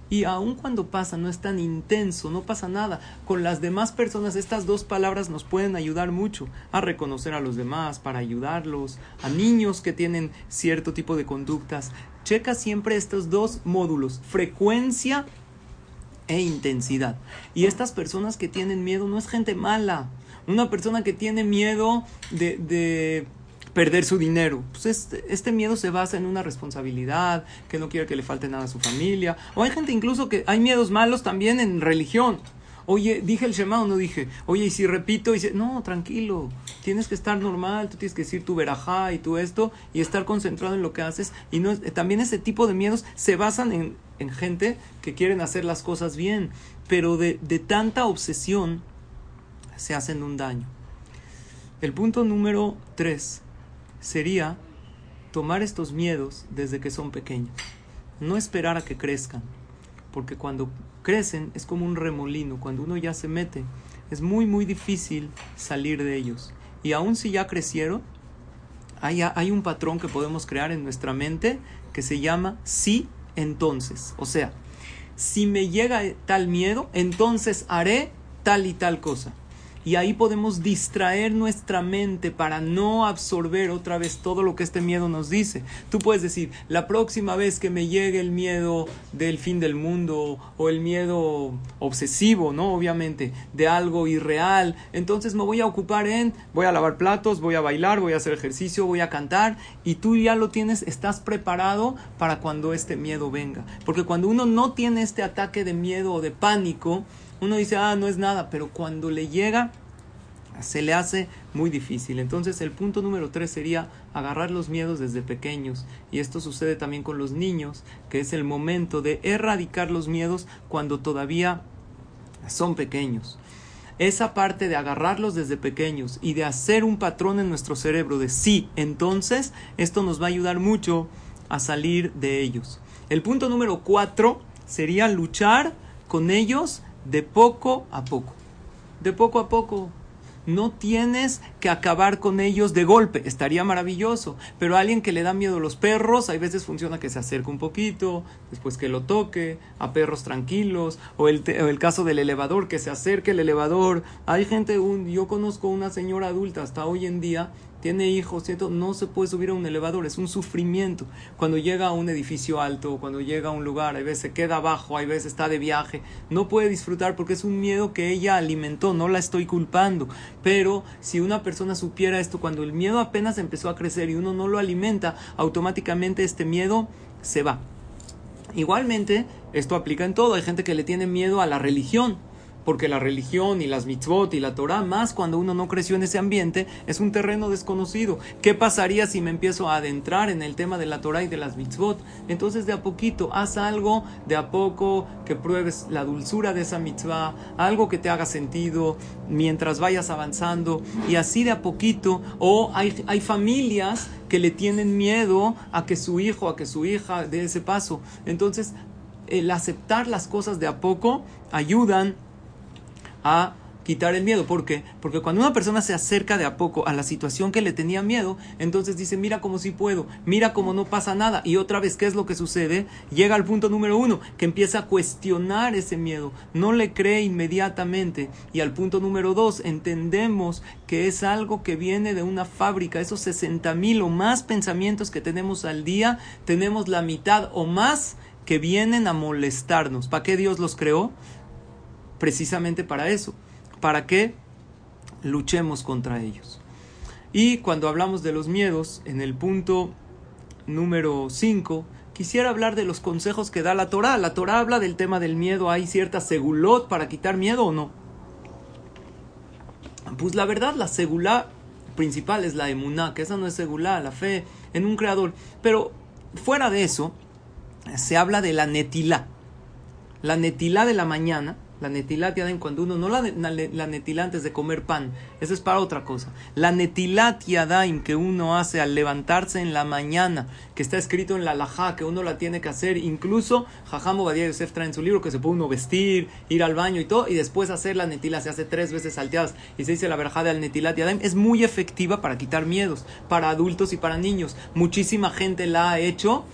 y aun cuando pasa, no es tan intenso, no pasa nada. Con las demás personas, estas dos palabras nos pueden ayudar mucho a reconocer a los demás, para ayudarlos, a niños que tienen cierto tipo de conductas. Checa siempre estos dos módulos, frecuencia e intensidad. Y estas personas que tienen miedo no es gente mala. Una persona que tiene miedo de, de perder su dinero. Pues este, este, miedo se basa en una responsabilidad, que no quiere que le falte nada a su familia. O hay gente incluso que hay miedos malos también en religión. Oye, dije el Shema o no dije. Oye, y si repito, y no, tranquilo, tienes que estar normal, tú tienes que decir tu verajá y tú esto, y estar concentrado en lo que haces. Y no, también ese tipo de miedos se basan en, en gente que quieren hacer las cosas bien, pero de, de tanta obsesión se hacen un daño. El punto número tres sería tomar estos miedos desde que son pequeños. No esperar a que crezcan, porque cuando crecen es como un remolino, cuando uno ya se mete, es muy, muy difícil salir de ellos. Y aun si ya crecieron, hay, hay un patrón que podemos crear en nuestra mente que se llama sí, entonces. O sea, si me llega tal miedo, entonces haré tal y tal cosa y ahí podemos distraer nuestra mente para no absorber otra vez todo lo que este miedo nos dice. Tú puedes decir, la próxima vez que me llegue el miedo del fin del mundo o el miedo obsesivo, ¿no? Obviamente, de algo irreal, entonces me voy a ocupar en, voy a lavar platos, voy a bailar, voy a hacer ejercicio, voy a cantar y tú ya lo tienes, estás preparado para cuando este miedo venga. Porque cuando uno no tiene este ataque de miedo o de pánico, uno dice, ah, no es nada, pero cuando le llega, se le hace muy difícil. Entonces el punto número tres sería agarrar los miedos desde pequeños. Y esto sucede también con los niños, que es el momento de erradicar los miedos cuando todavía son pequeños. Esa parte de agarrarlos desde pequeños y de hacer un patrón en nuestro cerebro de sí, entonces esto nos va a ayudar mucho a salir de ellos. El punto número cuatro sería luchar con ellos de poco a poco. De poco a poco. No tienes que acabar con ellos de golpe, estaría maravilloso. Pero a alguien que le da miedo a los perros, hay veces funciona que se acerque un poquito, después que lo toque, a perros tranquilos, o el, el caso del elevador, que se acerque el elevador. Hay gente, un, yo conozco una señora adulta hasta hoy en día tiene hijos. No se puede subir a un elevador, es un sufrimiento. Cuando llega a un edificio alto, cuando llega a un lugar, a veces se queda abajo, a veces está de viaje, no puede disfrutar porque es un miedo que ella alimentó, no la estoy culpando. Pero si una persona supiera esto, cuando el miedo apenas empezó a crecer y uno no lo alimenta, automáticamente este miedo se va. Igualmente, esto aplica en todo. Hay gente que le tiene miedo a la religión porque la religión y las mitzvot y la Torah, más cuando uno no creció en ese ambiente, es un terreno desconocido. ¿Qué pasaría si me empiezo a adentrar en el tema de la Torah y de las mitzvot? Entonces de a poquito, haz algo de a poco que pruebes la dulzura de esa mitzvah, algo que te haga sentido mientras vayas avanzando y así de a poquito. O hay, hay familias que le tienen miedo a que su hijo, a que su hija dé ese paso. Entonces, el aceptar las cosas de a poco ayudan a quitar el miedo. ¿Por qué? Porque cuando una persona se acerca de a poco a la situación que le tenía miedo, entonces dice, mira cómo sí puedo, mira cómo no pasa nada. Y otra vez, ¿qué es lo que sucede? Llega al punto número uno, que empieza a cuestionar ese miedo, no le cree inmediatamente. Y al punto número dos, entendemos que es algo que viene de una fábrica. Esos 60 mil o más pensamientos que tenemos al día, tenemos la mitad o más que vienen a molestarnos. ¿Para qué Dios los creó? Precisamente para eso, para que luchemos contra ellos. Y cuando hablamos de los miedos, en el punto número 5, quisiera hablar de los consejos que da la Torah. La Torah habla del tema del miedo. ¿Hay cierta segulot para quitar miedo o no? Pues la verdad, la segulá principal es la emuná, que esa no es segulá, la fe en un creador. Pero fuera de eso, se habla de la netilá. La netilá de la mañana la netilat yadayim, cuando uno no la, la, antes de comer pan, eso es para otra cosa. La netilat yadayim que uno hace al levantarse en la mañana, que está escrito en la laja, que uno la tiene que hacer, incluso Jajam Obadiah Yosef trae en su libro que se puede uno vestir, ir al baño y todo, y después hacer la netila, se hace tres veces salteadas y se dice la verjada al netilat yadayim, es muy efectiva para quitar miedos, para adultos y para niños. Muchísima gente la ha hecho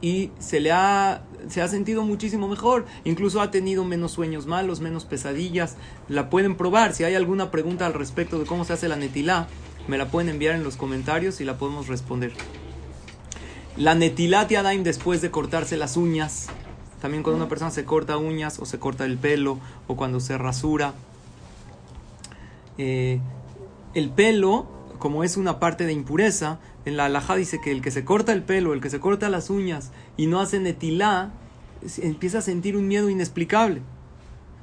y se le ha se ha sentido muchísimo mejor, incluso ha tenido menos sueños malos, menos pesadillas, la pueden probar, si hay alguna pregunta al respecto de cómo se hace la netilá, me la pueden enviar en los comentarios y la podemos responder. La netilá tiadaim después de cortarse las uñas, también cuando una persona se corta uñas o se corta el pelo o cuando se rasura. Eh, el pelo, como es una parte de impureza, en la alajá dice que el que se corta el pelo, el que se corta las uñas y no hace netilá, empieza a sentir un miedo inexplicable.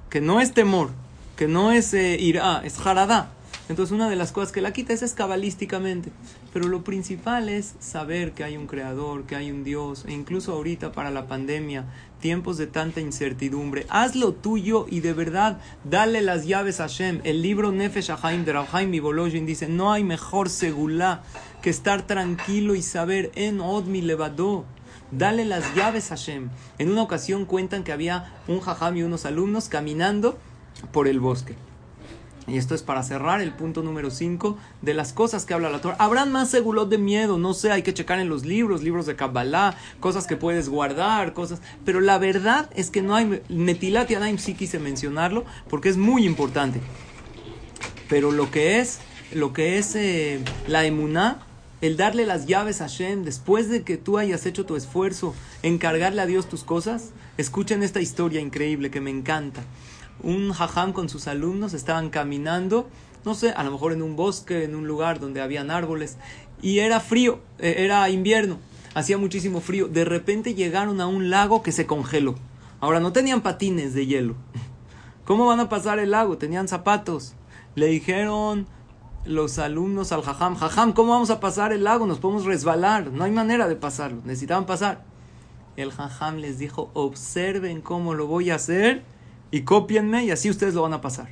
Que no es temor, que no es eh, irá, es jaradá. Entonces una de las cosas que la quita es cabalísticamente. Pero lo principal es saber que hay un creador, que hay un Dios. E incluso ahorita para la pandemia, tiempos de tanta incertidumbre, haz lo tuyo y de verdad dale las llaves a Hashem. El libro Nefesh Ahaim de Rahaim Volojin dice, no hay mejor segulá que estar tranquilo y saber en Odmi Levadó. Dale las llaves a Hashem. En una ocasión cuentan que había un jajam y unos alumnos caminando por el bosque. y esto es para cerrar el punto número 5 de las cosas que habla la Torah. Habrán más segulot de miedo, no sé, hay que checar en los libros, libros de Kabbalah, cosas que puedes guardar, cosas. Pero la verdad es que no hay. Netilat y Anaim sí quise mencionarlo porque es muy importante. Pero lo que es, lo que es eh, la emuná, el darle las llaves a Shem después de que tú hayas hecho tu esfuerzo, encargarle a Dios tus cosas, escuchen esta historia increíble que me encanta un jajam con sus alumnos estaban caminando, no sé, a lo mejor en un bosque, en un lugar donde habían árboles, y era frío, eh, era invierno, hacía muchísimo frío. De repente llegaron a un lago que se congeló. Ahora no tenían patines de hielo. ¿Cómo van a pasar el lago? Tenían zapatos. Le dijeron los alumnos al jajam, jajam, ¿cómo vamos a pasar el lago? Nos podemos resbalar. No hay manera de pasarlo. Necesitaban pasar. El jajam les dijo, observen cómo lo voy a hacer y cópienme y así ustedes lo van a pasar.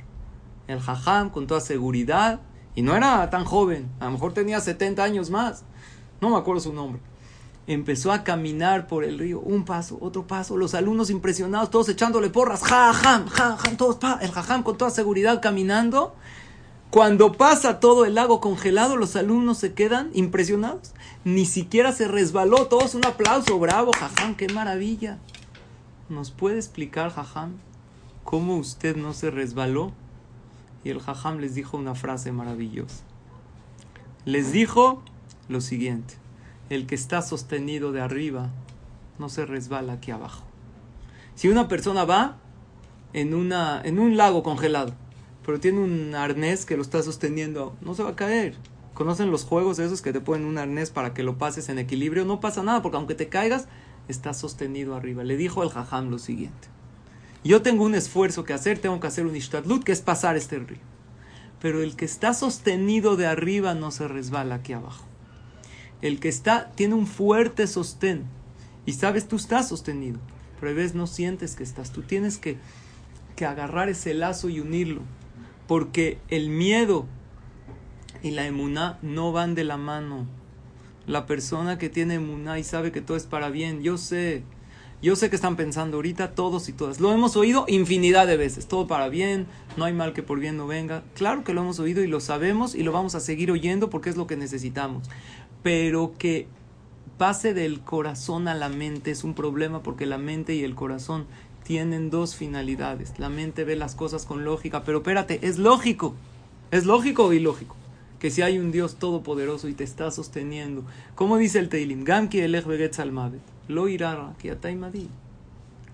El jajam con toda seguridad, y no era tan joven, a lo mejor tenía 70 años más, no me acuerdo su nombre. Empezó a caminar por el río, un paso, otro paso, los alumnos impresionados, todos echándole porras, jajam, jajam, todos, el jajam con toda seguridad caminando. Cuando pasa todo el lago congelado, los alumnos se quedan impresionados. Ni siquiera se resbaló, todos un aplauso, bravo, jajam, qué maravilla. ¿Nos puede explicar, jajam, ¿Cómo usted no se resbaló? Y el jajam les dijo una frase maravillosa. Les dijo lo siguiente, el que está sostenido de arriba no se resbala aquí abajo. Si una persona va en, una, en un lago congelado, pero tiene un arnés que lo está sosteniendo, no se va a caer. ¿Conocen los juegos esos que te ponen un arnés para que lo pases en equilibrio? No pasa nada, porque aunque te caigas, está sostenido arriba. Le dijo el jajam lo siguiente. Yo tengo un esfuerzo que hacer, tengo que hacer un ishtadlut, que es pasar este río. Pero el que está sostenido de arriba no se resbala aquí abajo. El que está, tiene un fuerte sostén. Y sabes, tú estás sostenido. Pero a veces no sientes que estás. Tú tienes que, que agarrar ese lazo y unirlo. Porque el miedo y la emuná no van de la mano. La persona que tiene emuná y sabe que todo es para bien, yo sé, yo sé que están pensando ahorita todos y todas. Lo hemos oído infinidad de veces. Todo para bien, no hay mal que por bien no venga. Claro que lo hemos oído y lo sabemos y lo vamos a seguir oyendo porque es lo que necesitamos. Pero que pase del corazón a la mente es un problema porque la mente y el corazón tienen dos finalidades. La mente ve las cosas con lógica, pero espérate, es lógico. ¿Es lógico o ilógico? Que si hay un Dios todopoderoso y te está sosteniendo. ¿Cómo dice el Teilim? Gamki elech lo irá que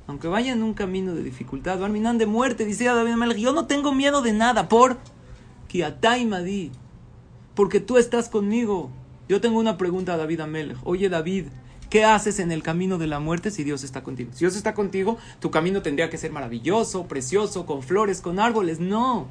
Aunque vaya en un camino de dificultad, Barminan de muerte, dice David Amelech, yo no tengo miedo de nada por Kiataimadi, porque tú estás conmigo. Yo tengo una pregunta a David Amelech. Oye David, ¿qué haces en el camino de la muerte si Dios está contigo? Si Dios está contigo, tu camino tendría que ser maravilloso, precioso, con flores, con árboles. No.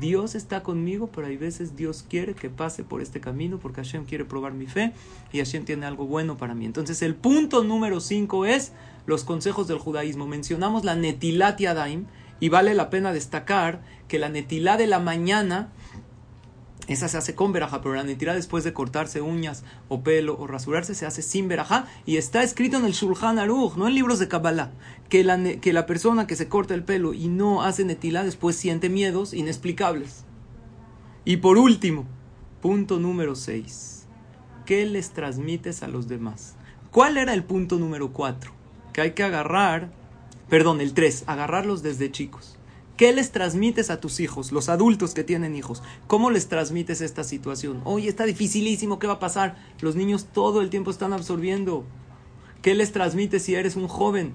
Dios está conmigo, pero hay veces Dios quiere que pase por este camino porque Hashem quiere probar mi fe y Hashem tiene algo bueno para mí. Entonces el punto número 5 es los consejos del judaísmo. Mencionamos la Netilat Yadaim y vale la pena destacar que la Netilá de la mañana esa se hace con verajá, pero la netira después de cortarse uñas o pelo o rasurarse se hace sin verajá y está escrito en el Shulchan Aruch, no en libros de Kabbalah, que la, que la persona que se corta el pelo y no hace netilá después siente miedos inexplicables. Y por último, punto número 6. ¿Qué les transmites a los demás? ¿Cuál era el punto número 4? Que hay que agarrar, perdón, el 3, agarrarlos desde chicos. ¿Qué les transmites a tus hijos, los adultos que tienen hijos? ¿Cómo les transmites esta situación? Oye, está dificilísimo, ¿qué va a pasar? Los niños todo el tiempo están absorbiendo. ¿Qué les transmites si eres un joven?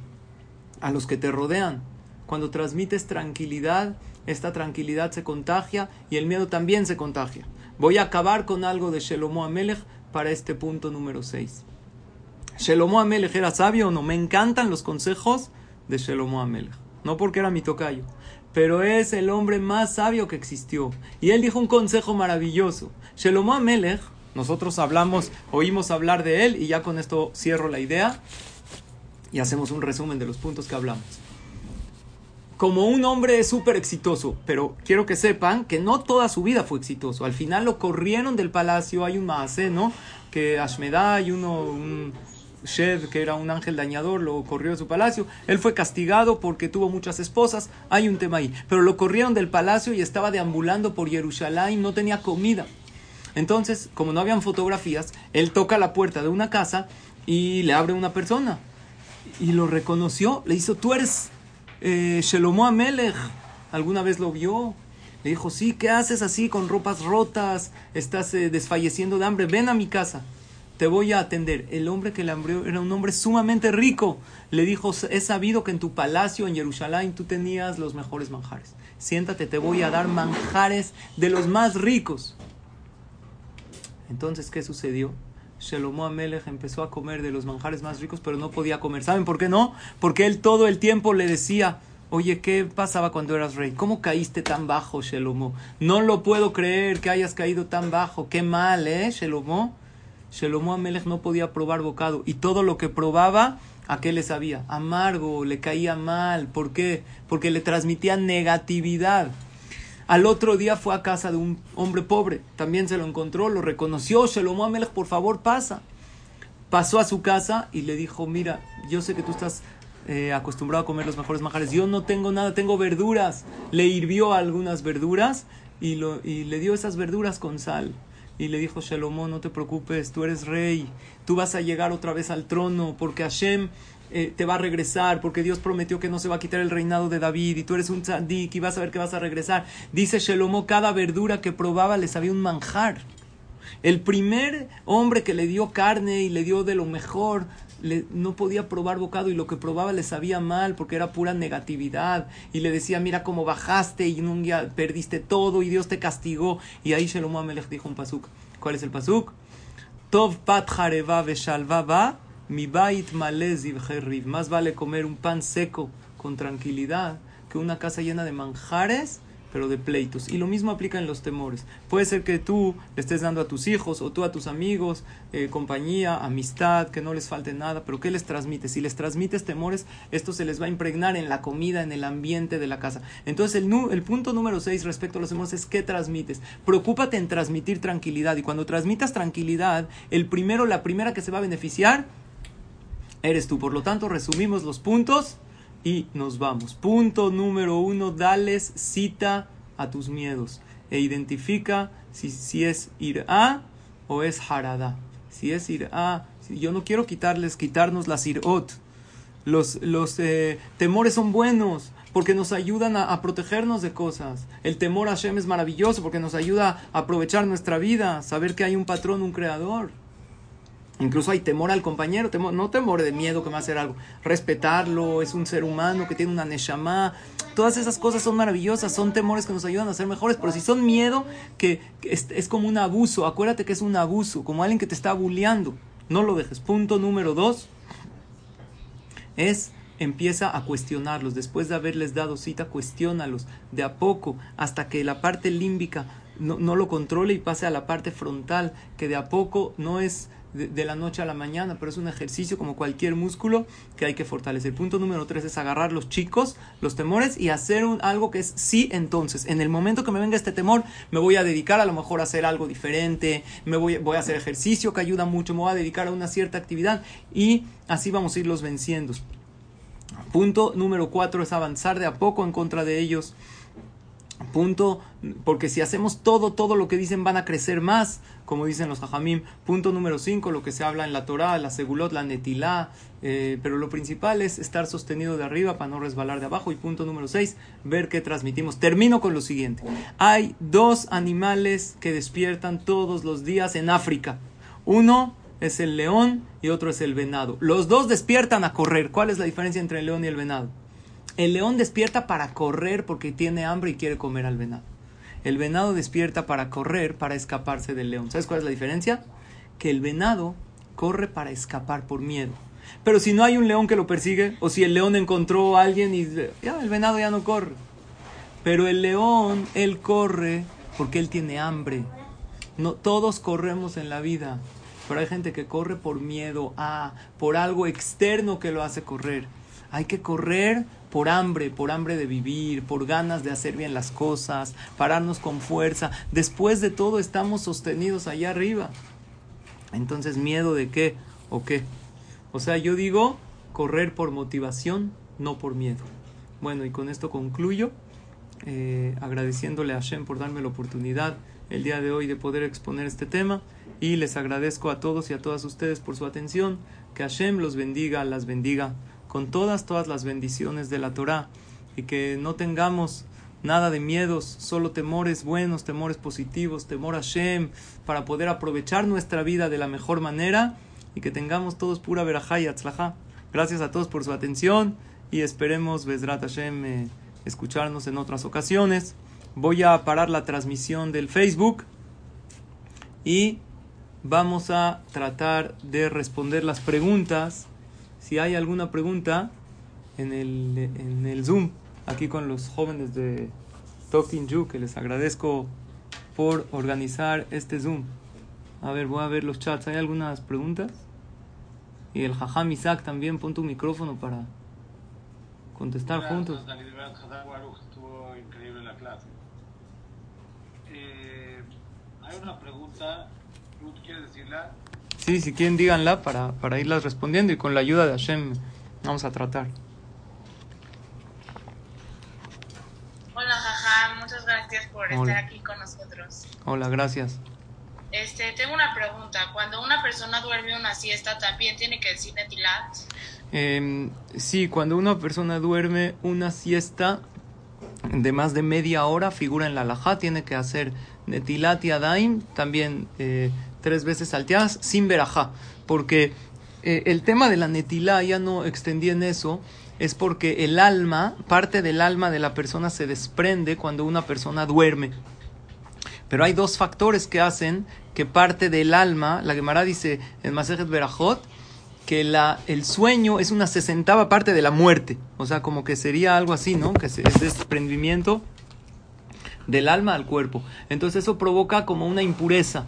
A los que te rodean. Cuando transmites tranquilidad, esta tranquilidad se contagia y el miedo también se contagia. Voy a acabar con algo de Shelomo Amelech para este punto número 6. ¿Shelomo Amelech era sabio o no? Me encantan los consejos de Shelomo Amelech. No porque era mi tocayo pero es el hombre más sabio que existió. Y él dijo un consejo maravilloso. Shelomo Amelech, nosotros hablamos, oímos hablar de él y ya con esto cierro la idea y hacemos un resumen de los puntos que hablamos. Como un hombre súper exitoso, pero quiero que sepan que no toda su vida fue exitoso. Al final lo corrieron del palacio, hay un maase, ¿no? Que Ashmedá y uno, Shed, que era un ángel dañador, lo corrió de su palacio. Él fue castigado porque tuvo muchas esposas. Hay un tema ahí. Pero lo corrieron del palacio y estaba deambulando por Jerusalén, no tenía comida. Entonces, como no habían fotografías, él toca la puerta de una casa y le abre una persona. Y lo reconoció, le hizo, tú eres eh, Shelomo Amelech. ¿Alguna vez lo vio? Le dijo, sí, ¿qué haces así con ropas rotas? Estás eh, desfalleciendo de hambre, ven a mi casa te voy a atender. El hombre que le abrió era un hombre sumamente rico. Le dijo, he sabido que en tu palacio en Jerusalén tú tenías los mejores manjares. Siéntate, te voy a dar manjares de los más ricos. Entonces, ¿qué sucedió? Shelomo Amelech empezó a comer de los manjares más ricos, pero no podía comer. ¿Saben por qué no? Porque él todo el tiempo le decía, oye, ¿qué pasaba cuando eras rey? ¿Cómo caíste tan bajo, Shelomo? No lo puedo creer que hayas caído tan bajo. Qué mal, ¿eh, Shelomo? Shelomo Amelech no podía probar bocado y todo lo que probaba, ¿a qué le sabía? Amargo, le caía mal. ¿Por qué? Porque le transmitía negatividad. Al otro día fue a casa de un hombre pobre, también se lo encontró, lo reconoció, Shelomo Amelech, por favor pasa. Pasó a su casa y le dijo, mira, yo sé que tú estás eh, acostumbrado a comer los mejores manjares, yo no tengo nada, tengo verduras. Le hirvió algunas verduras y, lo, y le dio esas verduras con sal y le dijo Shalomón, no te preocupes, tú eres rey, tú vas a llegar otra vez al trono, porque Hashem eh, te va a regresar, porque Dios prometió que no se va a quitar el reinado de David, y tú eres un tzadik y vas a ver que vas a regresar. Dice Shalomón, cada verdura que probaba le sabía un manjar. El primer hombre que le dio carne y le dio de lo mejor no podía probar bocado y lo que probaba le sabía mal porque era pura negatividad. Y le decía mira cómo bajaste y en un día perdiste todo y Dios te castigó y ahí Shelomo Amelech dijo un pasuk. ¿cuál es el pasuk? Tov pat mi bait más vale comer un pan seco con tranquilidad que una casa llena de manjares pero de pleitos. Y lo mismo aplica en los temores. Puede ser que tú le estés dando a tus hijos o tú a tus amigos eh, compañía, amistad, que no les falte nada, pero ¿qué les transmites? Si les transmites temores, esto se les va a impregnar en la comida, en el ambiente de la casa. Entonces el, el punto número 6 respecto a los temores es ¿qué transmites? Preocúpate en transmitir tranquilidad y cuando transmitas tranquilidad, el primero, la primera que se va a beneficiar eres tú. Por lo tanto, resumimos los puntos y nos vamos. Punto número uno, dales cita a tus miedos e identifica si, si es a o es harada. Si es a si yo no quiero quitarles, quitarnos las irot. Los, los eh, temores son buenos porque nos ayudan a, a, protegernos de cosas. El temor a Hashem es maravilloso porque nos ayuda a aprovechar nuestra vida, saber que hay un patrón, un creador. Incluso hay temor al compañero, temor, no temor de miedo que va a hacer algo, respetarlo, es un ser humano que tiene una neshama. Todas esas cosas son maravillosas, son temores que nos ayudan a ser mejores, pero si son miedo, que, es, como un abuso, acuérdate que es un abuso, como alguien que te está bulleando, no lo dejes. Punto número dos es empieza a cuestionarlos. Después de haberles dado cita, cuestiónalos de a poco hasta que la parte límbica no lo controle y pase a la parte frontal, que de a poco no es de, la noche a la mañana, pero es un ejercicio como cualquier músculo que hay que fortalecer. Punto número tres es agarrar los chicos, los temores y hacer un, algo que es sí entonces. En el momento que me venga este temor, me voy a dedicar a lo mejor a hacer algo diferente, me voy, voy a hacer ejercicio que ayuda mucho, me voy a dedicar a una cierta actividad y así vamos a irlos venciendo. Punto número cuatro es avanzar de a poco en contra de ellos. Punto, porque si hacemos todo, todo lo que dicen van a crecer más, como dicen los hajamim. Punto número 5, lo que se habla en la Torah, la segulot, la netilá, eh, pero lo principal es estar sostenido de arriba para no resbalar de abajo. Y punto número 6, ver qué transmitimos. Termino con lo siguiente. Hay dos animales que despiertan todos los días en África. Uno es el león y otro es el venado. Los dos despiertan a correr. ¿Cuál es la diferencia entre el león y el venado? El león despierta para correr porque tiene hambre y quiere comer al venado. El venado despierta para correr, para escaparse del león. ¿Sabes cuál es la diferencia? Que el venado corre para escapar por miedo. Pero si no hay un león que lo persigue, o si el león encontró a alguien y ya, el venado ya no corre. Pero el león, él corre porque él tiene hambre. No, todos corremos en la vida, pero hay gente que corre por miedo a, por algo externo que lo hace correr. Hay que correr por hambre, por hambre de vivir, por ganas de hacer bien las cosas, pararnos con fuerza. Después de todo estamos sostenidos allá arriba. Entonces, ¿miedo de qué o qué? O sea, yo digo correr por motivación, no por miedo. Bueno, y con esto concluyo, eh, agradeciéndole a Hashem por darme la oportunidad el día de hoy de poder exponer este tema y les agradezco a todos y a todas ustedes por su atención. Que Hashem los bendiga, las bendiga con todas, todas las bendiciones de la Torah y que no tengamos nada de miedos, solo temores buenos, temores positivos, temor a Hashem, para poder aprovechar nuestra vida de la mejor manera y que tengamos todos pura verajá y atzlajá. Gracias a todos por su atención y esperemos, Bezrat Hashem, eh, escucharnos en otras ocasiones. Voy a parar la transmisión del Facebook y vamos a tratar de responder las preguntas. Si hay alguna pregunta en el, en el Zoom, aquí con los jóvenes de Talking You, que les agradezco por organizar este Zoom. A ver, voy a ver los chats. ¿Hay algunas preguntas? Y el Jajam Isaac también, pon tu micrófono para contestar juntos. Estuvo increíble la clase. Eh, hay una pregunta, ¿tú quieres decirla? Sí, si quieren díganla para, para irlas respondiendo y con la ayuda de Hashem vamos a tratar. Hola, Jajam, muchas gracias por Hola. estar aquí con nosotros. Hola, gracias. Este, tengo una pregunta. Cuando una persona duerme una siesta, ¿también tiene que decir Netilat? Eh, sí, cuando una persona duerme una siesta de más de media hora, figura en la alajá, tiene que hacer netilat y adaim, también eh, tres veces salteadas, sin verajá. Porque eh, el tema de la netilá, ya no extendí en eso, es porque el alma, parte del alma de la persona se desprende cuando una persona duerme. Pero hay dos factores que hacen que parte del alma, la Gemara dice en Masejet Berajot, que la, el sueño es una sesentava parte de la muerte. O sea, como que sería algo así, ¿no? Que es desprendimiento del alma al cuerpo. Entonces eso provoca como una impureza.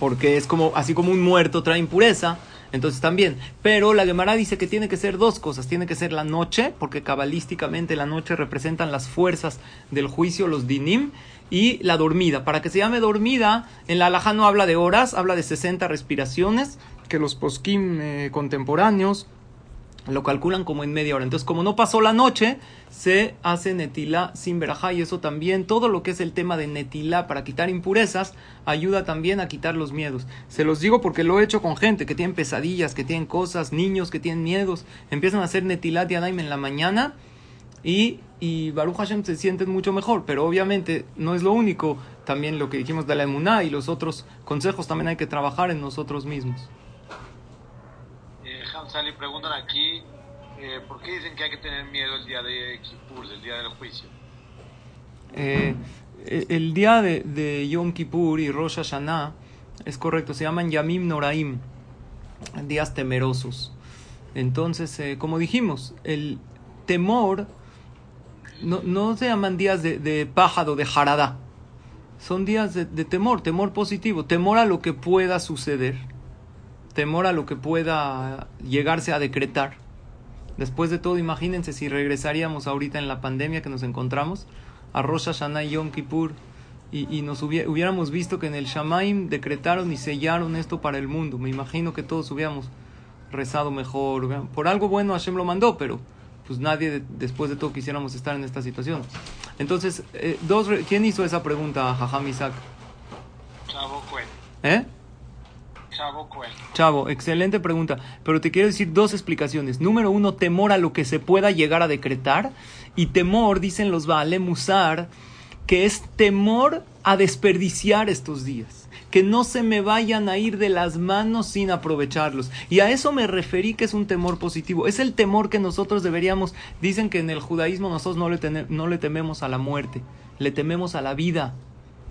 Porque es como, así como un muerto trae impureza, entonces también. Pero la Gemara dice que tiene que ser dos cosas. Tiene que ser la noche, porque cabalísticamente la noche representan las fuerzas del juicio, los dinim, y la dormida. Para que se llame dormida, en la alhaja no habla de horas, habla de 60 respiraciones, que los poskim eh, contemporáneos lo calculan como en media hora. Entonces, como no pasó la noche, se hace netilá sin verajá y eso también, todo lo que es el tema de netilá para quitar impurezas, ayuda también a quitar los miedos. Se los digo porque lo he hecho con gente que tienen pesadillas, que tienen cosas, niños que tienen miedos, empiezan a hacer netilá diadaim en la mañana y, y Baruch Hashem se sienten mucho mejor, pero obviamente no es lo único, también lo que dijimos de la emuná y los otros consejos también hay que trabajar en nosotros mismos. Hamzali preguntan aquí, eh, ¿por qué dicen que hay que tener miedo el día de Kippur, el día del juicio? Eh, eh, el día de, de Yom Kippur y Rosh Hashanah es correcto, se llaman Yamim Noraim, días temerosos. Entonces, eh, como dijimos, el temor no, no se llaman días de, de pájaro, de jarada. Son días de, de temor, temor positivo, temor a lo que pueda suceder, temor a lo que pueda llegarse a decretar. Después de todo, imagínense si regresaríamos ahorita en la pandemia que nos encontramos a Rosh Hashanah y Yom Kippur y, y nos hubiéramos visto que en el Shamaim decretaron y sellaron esto para el mundo. Me imagino que todos hubiéramos rezado mejor. Por algo bueno Hashem lo mandó, pero pues nadie de- después de todo quisiéramos estar en esta situación. Entonces, eh, dos, ¿quién hizo esa pregunta, Jajam Isaac? ¿Eh? Chavo excelente pregunta. Pero te quiero decir dos explicaciones. Número uno, temor a lo que se pueda llegar a decretar. Y temor, dicen los Musar, que es temor a desperdiciar estos días. Que no se me vayan a ir de las manos sin aprovecharlos. Y a eso me referí que es un temor positivo. Es el temor que nosotros deberíamos. Dicen que en el judaísmo nosotros no le, no le tememos a la muerte, le tememos a la vida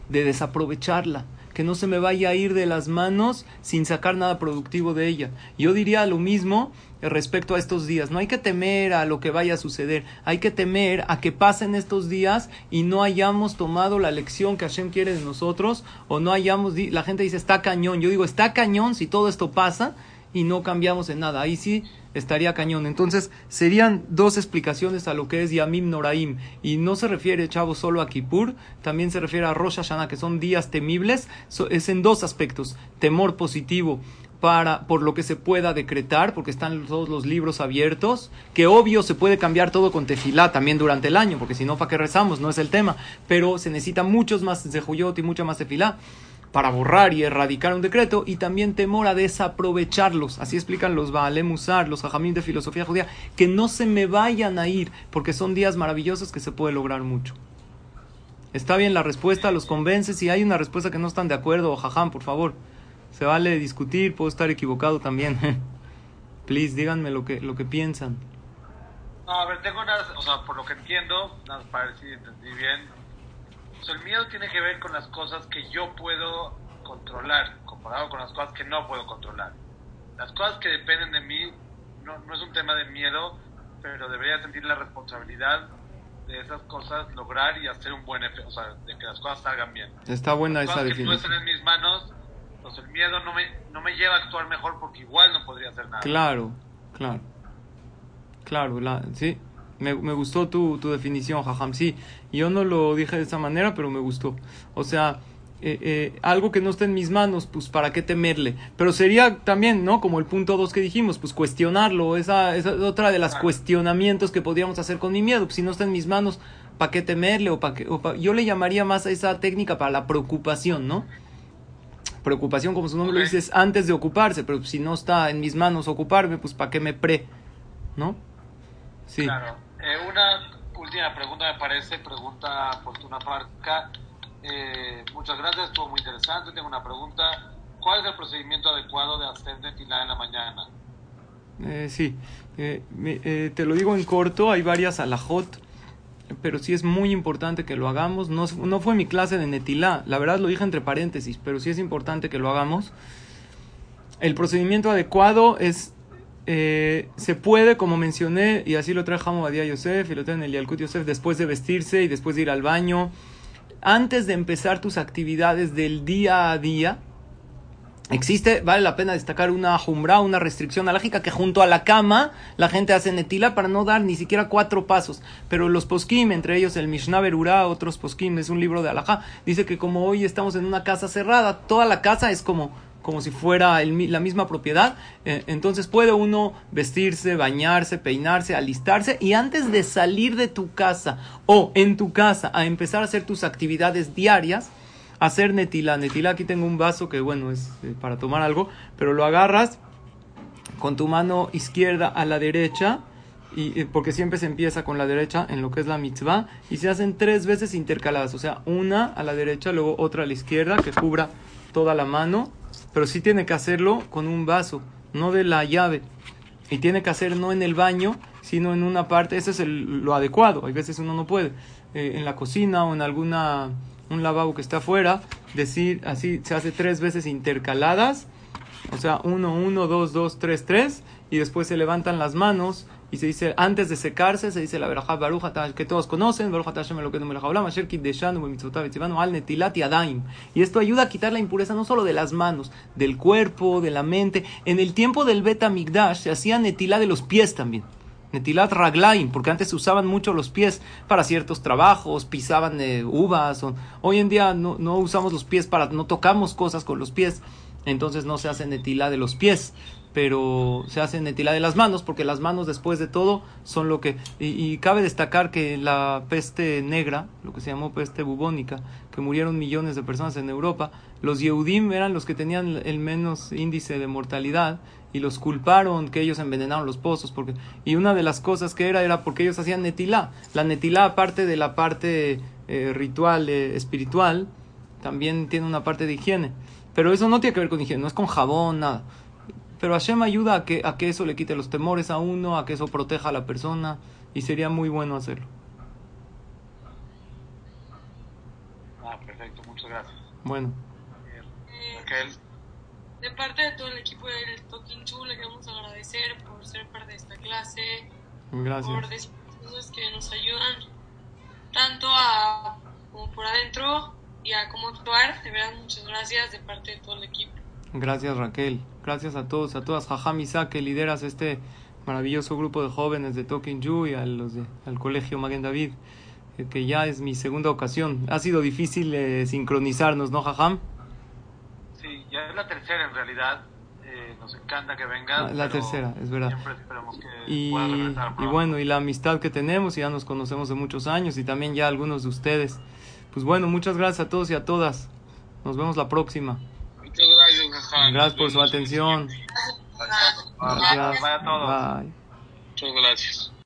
de desaprovecharla, que no se me vaya a ir de las manos sin sacar nada productivo de ella. Yo diría lo mismo respecto a estos días. No hay que temer a lo que vaya a suceder, hay que temer a que pasen estos días y no hayamos tomado la lección que Hashem quiere de nosotros o no hayamos, la gente dice está cañón, yo digo está cañón si todo esto pasa y no cambiamos en nada. Ahí sí estaría cañón. Entonces, serían dos explicaciones a lo que es Yamim Noraim. Y no se refiere, chavo, solo a Kippur, también se refiere a Rosh Hashanah, que son días temibles. So- es en dos aspectos. Temor positivo para, por lo que se pueda decretar, porque están todos los libros abiertos, que obvio se puede cambiar todo con tefilá también durante el año, porque si no, ¿para qué rezamos? No es el tema, pero se necesita muchos más zehuyot y mucha más tefilá para borrar y erradicar un decreto, y también temor a desaprovecharlos. Así explican los Baale Musar, los Jajamín de filosofía judía, que no se me vayan a ir, porque son días maravillosos que se puede lograr mucho. Está bien la respuesta, los convence. Si hay una respuesta que no están de acuerdo, jajam, por favor. Se vale discutir, puedo estar equivocado también. Please, díganme lo que, lo que piensan. No, a ver, tengo unas, o sea, por lo que entiendo, para ver si entendí bien. El miedo tiene que ver con las cosas que yo puedo controlar, comparado con las cosas que no puedo controlar. Las cosas que dependen de mí no, no es un tema de miedo, pero debería sentir la responsabilidad de esas cosas lograr y hacer un buen efecto, o sea, de que las cosas salgan bien. Está buena las esa cosas que no definición. estén en mis manos, pues el miedo no me, no me lleva a actuar mejor porque igual no podría hacer nada. Claro, claro. Claro, la, sí. Me, me gustó tu, tu definición, jajam. Sí, yo no lo dije de esa manera, pero me gustó. O sea, eh, eh, algo que no está en mis manos, pues para qué temerle. Pero sería también, ¿no? Como el punto dos que dijimos, pues cuestionarlo. Esa, esa es otra de las cuestionamientos que podríamos hacer con mi miedo. Pues si no está en mis manos, ¿para qué temerle? O para qué, o pa- Yo le llamaría más a esa técnica para la preocupación, ¿no? Preocupación, como su nombre lo dice, es antes de ocuparse. Pero si no está en mis manos ocuparme, pues ¿para qué me pre? ¿No? Sí. Claro. Eh, una última pregunta me parece, pregunta Fortuna Farca. Eh, muchas gracias, estuvo muy interesante. Tengo una pregunta. ¿Cuál es el procedimiento adecuado de hacer netilá en la mañana? Eh, sí, Eh, eh, te lo digo en corto, hay varias alajot, pero sí es muy importante que lo hagamos. No, no fue mi clase de Netilá, la verdad lo dije entre paréntesis, pero sí es importante que lo hagamos. El procedimiento adecuado es, eh, se puede, como mencioné, y así lo trae Hamobadia Yosef y lo trae en el Yalkut Yosef, después de vestirse y después de ir al baño, antes de empezar tus actividades del día a día, Existe, vale la pena destacar una jumbra, una restricción alágica que junto a la cama la gente hace netila para no dar ni siquiera cuatro pasos. Pero los poskim, entre ellos el Mishnah Berurá, otros poskim, es un libro de alajá, dice que como hoy estamos en una casa cerrada, toda la casa es como, como si fuera la misma propiedad. Eh, entonces puede uno vestirse, bañarse, peinarse, alistarse y antes de salir de tu casa o en tu casa a empezar a hacer tus actividades diarias, hacer netila. Netila, aquí tengo un vaso que, bueno, es eh, para tomar algo, pero lo agarras con tu mano izquierda a la derecha, y, eh, porque siempre se empieza con la derecha en lo que es la mitzvah, y se hacen tres veces intercaladas, o sea, una a la derecha, luego otra a la izquierda, que cubra toda la mano, pero sí tiene que hacerlo con un vaso, no de la llave. Y tiene que hacer no en el baño, sino en una parte, ese es el- lo adecuado, hay veces uno no puede, eh, en la cocina o en alguna, un lavabo que está afuera, decir así, se hace tres veces intercaladas, o sea, 1, 1, 2, 2, 3, 3, y después se levantan las manos y se dice, antes de secarse, se dice la verajá baruch que todos conocen, baruch Hashem b'mitzvotav v'tzivanu al netilat yadayim. Y esto ayuda a quitar la impureza no solo de las manos, del cuerpo, de la mente. En el tiempo del Bet Migdash se hacía netilá de los pies también. Netilat raglaim, porque antes se usaban mucho los pies para ciertos trabajos, pisaban eh, uvas. hoy en día no, no usamos los pies para, no tocamos cosas con los pies, entonces no se hace netilá de los pies, pero se hace netilá de las manos, porque las manos después de todo son lo que... Y, y cabe destacar que la peste negra, lo que se llamó peste bubónica, que murieron millones de personas en Europa, los Yehudim eran los que tenían el menos índice de mortalidad y los culparon que ellos envenenaron los pozos porque y una de las cosas que era era porque ellos hacían netilá la netilá aparte de la parte eh, ritual eh, espiritual también tiene una parte de higiene pero eso no tiene que ver con higiene no es con jabón nada. Pero Hashem ayuda a que a que eso le quite los temores a uno a que eso proteja a la persona y sería muy bueno hacerlo. Ah, perfecto, muchas gracias. bueno. Eh, Raquel, de parte de todo el equipo del Talking Chu, le queremos agradecer por ser parte de esta clase, por gracias decir cosas que nos ayudan tanto a como por adentro y a cómo actuar. De verdad, muchas gracias de parte de todo el equipo. Gracias Raquel, gracias a todos, a todas, Jajam Isa, que lideras este maravilloso grupo de jóvenes de Talking You y a los de, al colegio Maguen David, eh, que ya es mi segunda ocasión. Ha sido difícil eh, sincronizarnos, ¿no, Jajam? sí, ya es la tercera en realidad. Eh, Nos encanta que vengas. Ah, la tercera, es verdad. Siempre esperemos que Y, regresar y bueno, y la amistad que tenemos, y ya nos conocemos de muchos años, y también ya algunos de ustedes. Pues bueno, muchas gracias a todos y a todas. Nos vemos la próxima. Muchas gracias. Gracias por su atención. Bye. Gracias. Bye a todos. Bye. Muchas gracias.